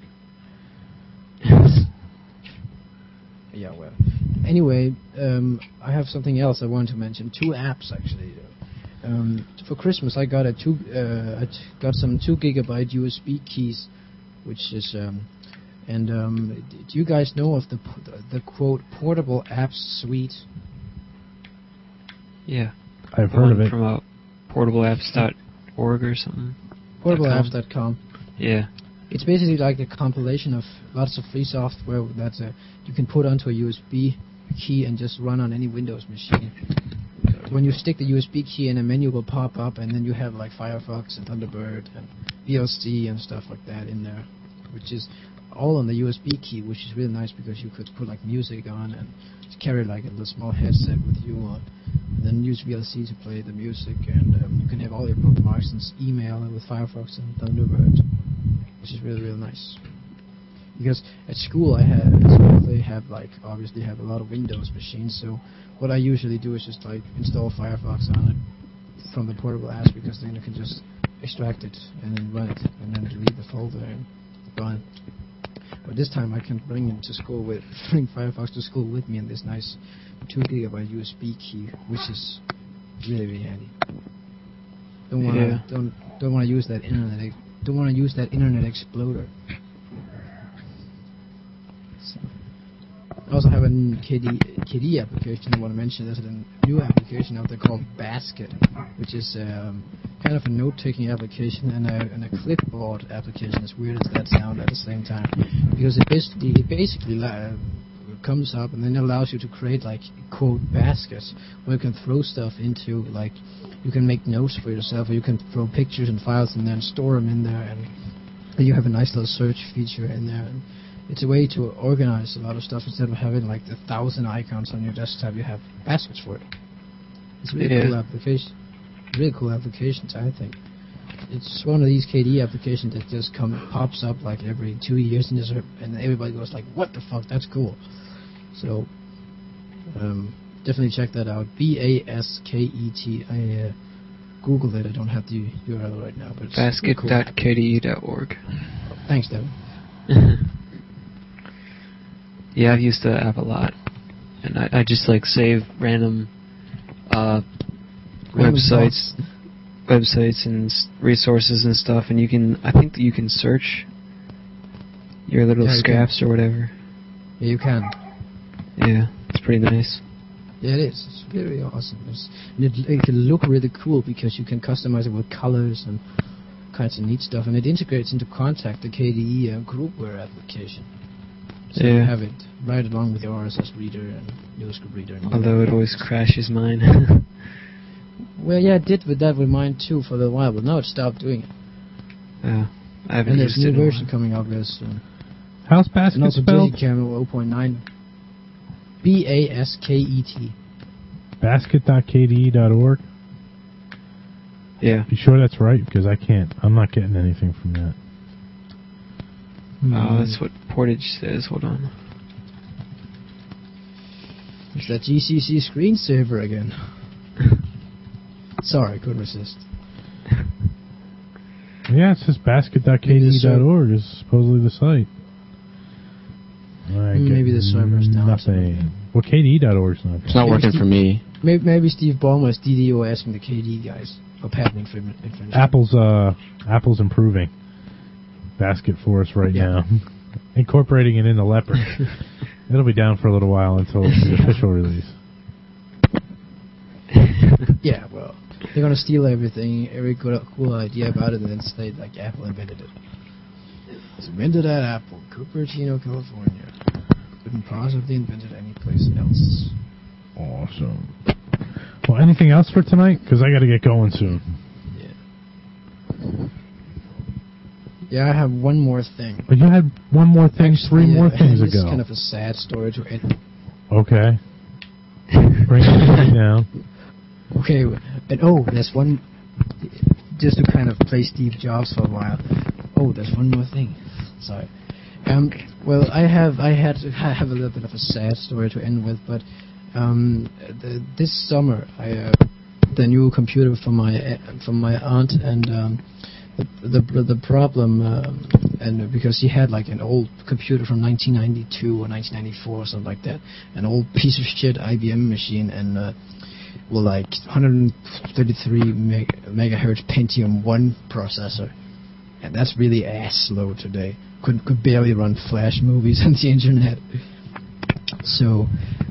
Yeah, well. Anyway, um, I have something else I want to mention. Two apps actually. Um, for Christmas, I got a two, uh, I t- got some two gigabyte USB keys, which is, um, and um, do you guys know of the the, the quote portable apps suite? Yeah. I've The heard of it. From uh, portableapps.org or something. Portableapps.com. Yeah. It's basically like a compilation of lots of free software that uh, you can put onto a USB key and just run on any Windows machine. When you stick the USB key in, a menu will pop up, and then you have like Firefox and Thunderbird and VLC and stuff like that in there, which is all on the USB key, which is really nice because you could put like music on and carry like a little small headset with you on, and then use VLC to play the music, and um, you can have all your bookmarks and email with Firefox and Thunderbird which is really really nice. Because at school I have they have like obviously have a lot of Windows machines, so what I usually do is just like install Firefox on it from the portable apps because then you can just extract it and then run it and then delete the folder and run. But this time I can bring him to school with bring Firefox to school with me in this nice two gigabyte USB key, which is really really handy. Don't wanna Yeah. don't don't wanna use that internet don't want to use that Internet Explorer. So, I also have a KD, KD application I want to mention. There's a new application out there called Basket, which is um, kind of a note-taking application and a, and a clipboard application, as weird as that sounds at the same time. Because it basically, it basically la- comes up and then it allows you to create like quote baskets where you can throw stuff into like you can make notes for yourself or you can throw pictures and files in there and then store them in there and you have a nice little search feature in there and it's a way to organize a lot of stuff instead of having like a thousand icons on your desktop you have baskets for it it's a really Yeah. cool application really cool applications I think it's one of these KDE applications that just come pops up like every two years and, just, and everybody goes like what the fuck that's cool so um, definitely check that out. B A S K E T. I uh, googled it. I don't have the URL right now, but it's really cool. Basket.kde.org. Thanks, Devon. yeah, I've used the app a lot, and I, I just like save random uh, Random websites, websites and resources and stuff, and you can. I think that you can search your little Yeah, scraps or whatever. Yeah, you can. Yeah, it's pretty nice. Yeah, it is. It's very awesome. It's, and it, it can look really cool because you can customize it with colors and kinds of neat stuff, and it integrates into Kontact, the KDE uh, groupware application. So you have it right along with your RSS reader and newsgroup reader. And all Although it always crashes mine. Well, yeah, it did with that with mine too for a little while, but now it stopped doing it. yeah, I haven't And there's a new version while. coming out real soon. How's And basket also spelled? digiKam 0.9. B A S K E T. Basket.kde.org. Yeah. You sure that's right? Because I can't. I'm not getting anything from that. Oh, that's what Portage says. Hold on. It's that GCC screensaver again. Sorry, couldn't resist. Yeah, it says basket.kde.org is supposedly the site. I maybe the server's down or something. Nothing. Well, KDE.org's not. It's not working for me. Maybe, maybe Steve Ballmer is DDO asking the KD guys for patent infring- infringement. Apple's uh Apple's improving basket for us right Yeah. now, incorporating it into Leopard. It'll be down for a little while until the official release. Yeah, well, they're gonna steal everything, every good, cool idea about it, and then say like Apple invented it. It's invented at Apple, Cupertino, California. Couldn't possibly invented anyplace else. Awesome. Well, anything else for tonight? Because I got to get going soon. Yeah, Yeah, I have one more thing. But you had one more thing, three Actually, more things ago. kind of a sad story to end. okay. Bring it down. Okay, and oh, there's one. Just to kind of play Steve Jobs for a while. Oh, there's one more thing. Sorry. Um, well, I have I had I have a little bit of a sad story to end with, but um, the, this summer I uh, the new computer from my uh, from my aunt and um, the the the problem um, and because she had like an old computer from 1992 or 1994 or something like that, an old piece of shit IBM machine and. Uh, like 133 meg- megahertz Pentium 1 processor, and that's really ass slow today. Could could barely run Flash movies on the internet. So,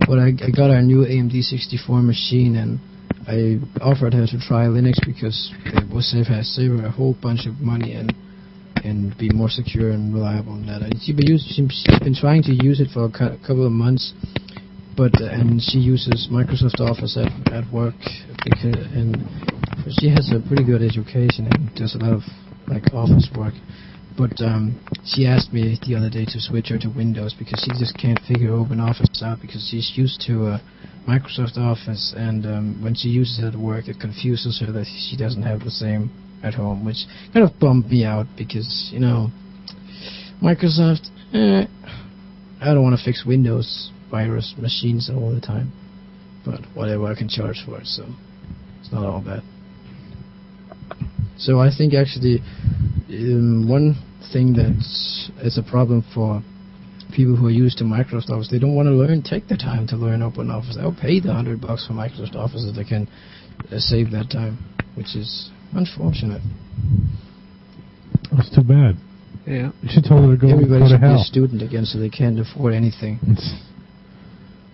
but I, I got our new AMD 64 machine, and I offered her to try Linux because it will save her save her a whole bunch of money and and be more secure and reliable and that. And she been she's been trying to use it for a couple of months, but and she uses Microsoft Office at at work because and she has a pretty good education and does a lot of like office work. But um, she asked me the other day to switch her to Windows because she just can't figure Open Office out because she's used to uh, Microsoft Office and um, when she uses it at work it confuses her that she doesn't have the same at home, which kind of bummed me out because you know Microsoft. Eh, I don't want to fix Windows virus machines all the time, but whatever I can charge for it, so it's not all bad. So I think actually um, one thing that's a problem for people who are used to Microsoft Office, they don't want to learn, take the time to learn Open Office. They'll pay the hundred bucks for Microsoft Office if they can uh, save that time, which is unfortunate. That's too bad. Yeah. You should tell her to go, Everybody go to should be a hell. student again, so they can't afford anything.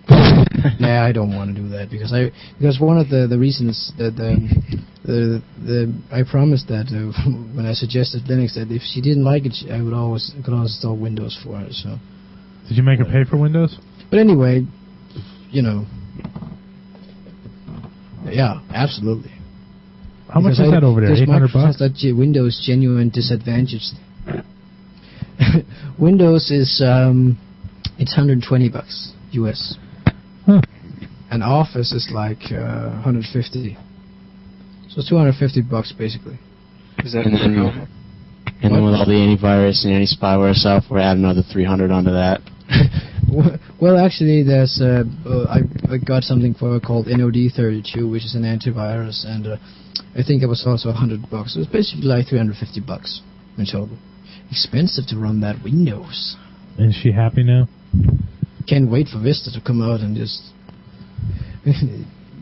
nah, I don't want to do that because I because one of the the reasons that the the, the I promised that uh, when I suggested Linux that if she didn't like it, she- I would always could always install Windows for her. So, Did you make her pay for Windows? but anyway, you know, yeah, absolutely. How much is I- that over there? because Eight hundred bucks. that Windows genuine disadvantage. Windows is um, it's 120 bucks US. Huh. And Office is like uh, 150. So it's 250 bucks basically. Is that And then, normal? and then with all the antivirus and anti-spyware stuff, we're another 300 onto that. well, actually, there's uh, uh, I, I got something for called NOD32, which is an antivirus, and uh, I think it was also 100 bucks. It was basically like 350 bucks in total. Expensive to run that Windows. Is she happy now? Can't wait for Vista to come out and just.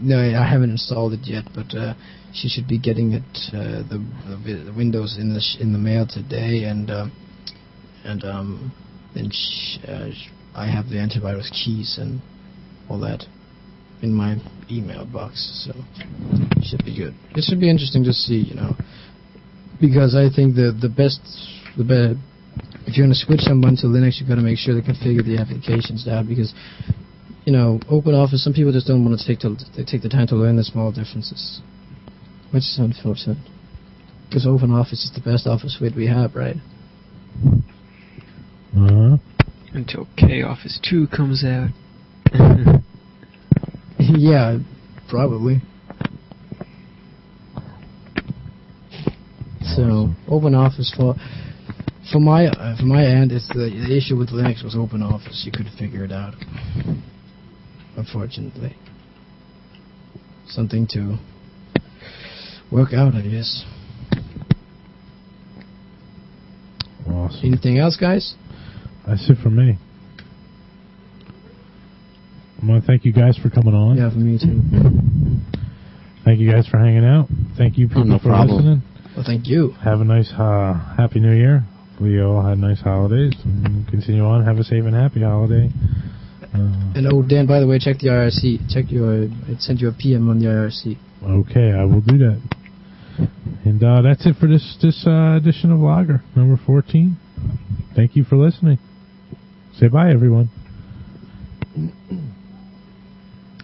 no, I haven't installed it yet, but uh, she should be getting it uh, the, the the Windows in the in the mail today, and um, and um, sh- uh, sh- I have the antivirus keys and all that in my email box, so it should be good. It should be interesting to see, you know, because I think the the best the be- if you're going to switch someone to Linux, you've got to make sure they configure the applications down because, you know, OpenOffice. Some people just don't want to take to they take the time to learn the small differences, which is unfortunate. Because OpenOffice is the best office suite we have, right? Uh huh. Until KOffice 2 comes out. yeah, probably. So OpenOffice for for my uh, for my end, it's the, the issue with Linux was OpenOffice. You couldn't figure it out, unfortunately. Something to work out, I guess. Awesome. Anything else, guys? That's it for me. I want to thank you guys for coming on. Yeah, for me too. Thank you guys for hanging out. Thank you people no for problem. listening. Well, thank you. Have a nice, uh, happy New Year. We all had nice holidays. And continue on. Have a safe and happy holiday. Uh, And oh, Dann, by the way, check the IRC. Check your. It sent you a PM on the IRC. okay, I will do that. And uh, that's it for this this uh, edition of Logger number fourteen. Thank you for listening. Say bye, everyone.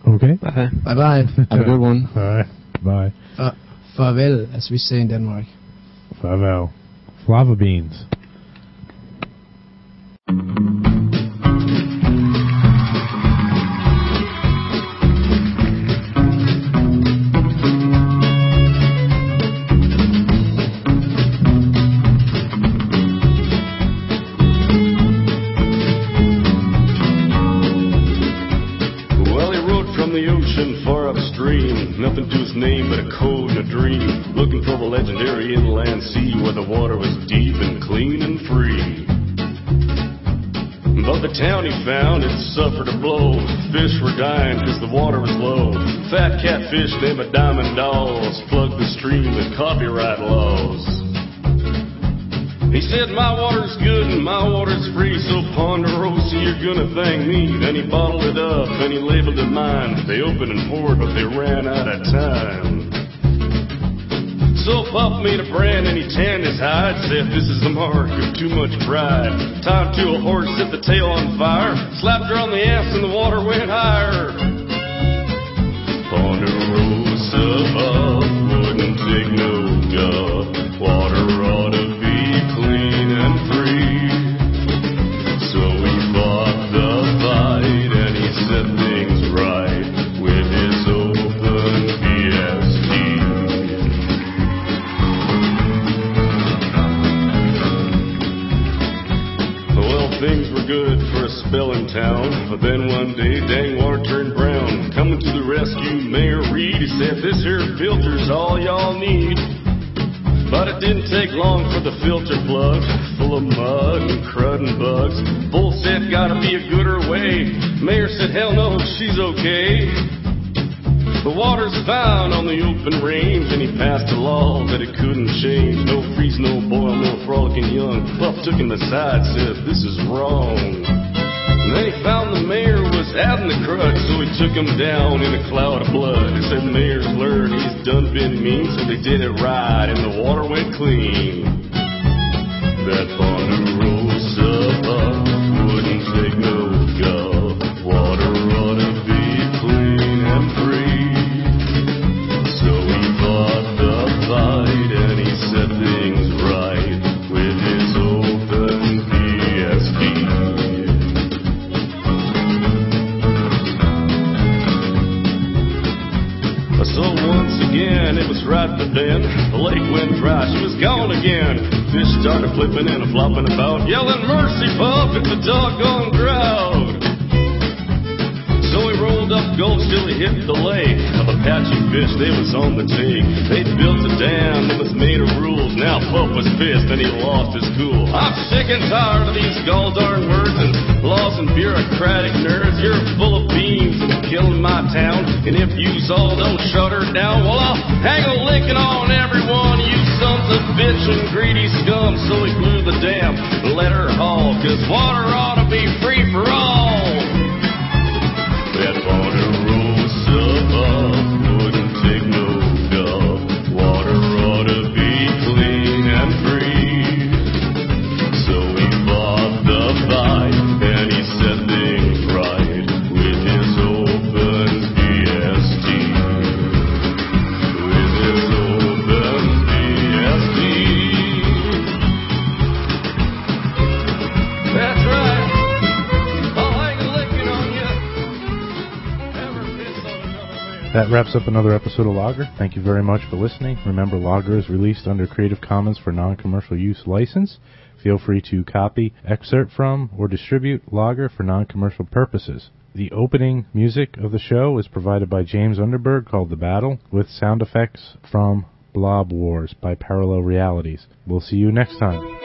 Okay. Bye. Bye bye. Have a good one. All right. Bye. Farvel, as we say in Denmark. Farewell. Flava beans. Nothing town he found had suffered a blow. Fish were dying because the water was low. Fat catfish named a diamond dolls plugged the stream with copyright laws. He said, My water's good and my water's free, so Ponderosa, you're gonna thank me. Then he bottled it up and he labeled it mine. They opened and poured, but they ran out of time. So Pup made a brand and he tanned his hide. Said this is the mark of too much pride. Tied to a horse, set the tail on fire. Slapped her on the ass and the water went higher. Ponderosa Pup wouldn't take no guff. Things were good for a spell in town, but then one day, dang water turned brown. Coming to the rescue, Mayor Reed, he said, This here filter's all y'all need. But it didn't take long for the filter plug, full of mud and crud and bugs. Bull said, Gotta be a gooder way. Mayor said, Hell no, she's okay. The water's found on the open range, and he passed a law that it couldn't change. No freeze, no boil, no frolicking young. Puff took him aside, said, This is wrong. And then he found the mayor was out in the crutch, so he took him down in a cloud of blood. He said, the Mayor's learned he's done been mean, so they did it right, and the water went clean. That Ponderosa Fish started flipping and a flopping about, yelling, Mercy, pup, it's a doggone crowd. Up gulch till he hit the lake. Of Apache fish, they was on the take. They built a dam that was made of rules. Now Pup was pissed and he lost his cool. I'm sick and tired of these gall darn words and laws and bureaucratic nerds. You're full of beans and killing my town. And if you all don't shut her down, well I'll hang a licking on everyone, you sons of bitch and greedy scum. So he blew the dam let her haul. Cause water ought to be free for all. That Ponderosa That wraps up another episode of Logger. Thank you very much for listening. Remember, Logger is released under Creative Commons for non-commercial use license. Feel free to copy, excerpt from, or distribute Logger for non-commercial purposes. The opening music of the show is provided by James Underberg called The Battle, with sound effects from Blob Wars by Parallel Realities. We'll see you next time.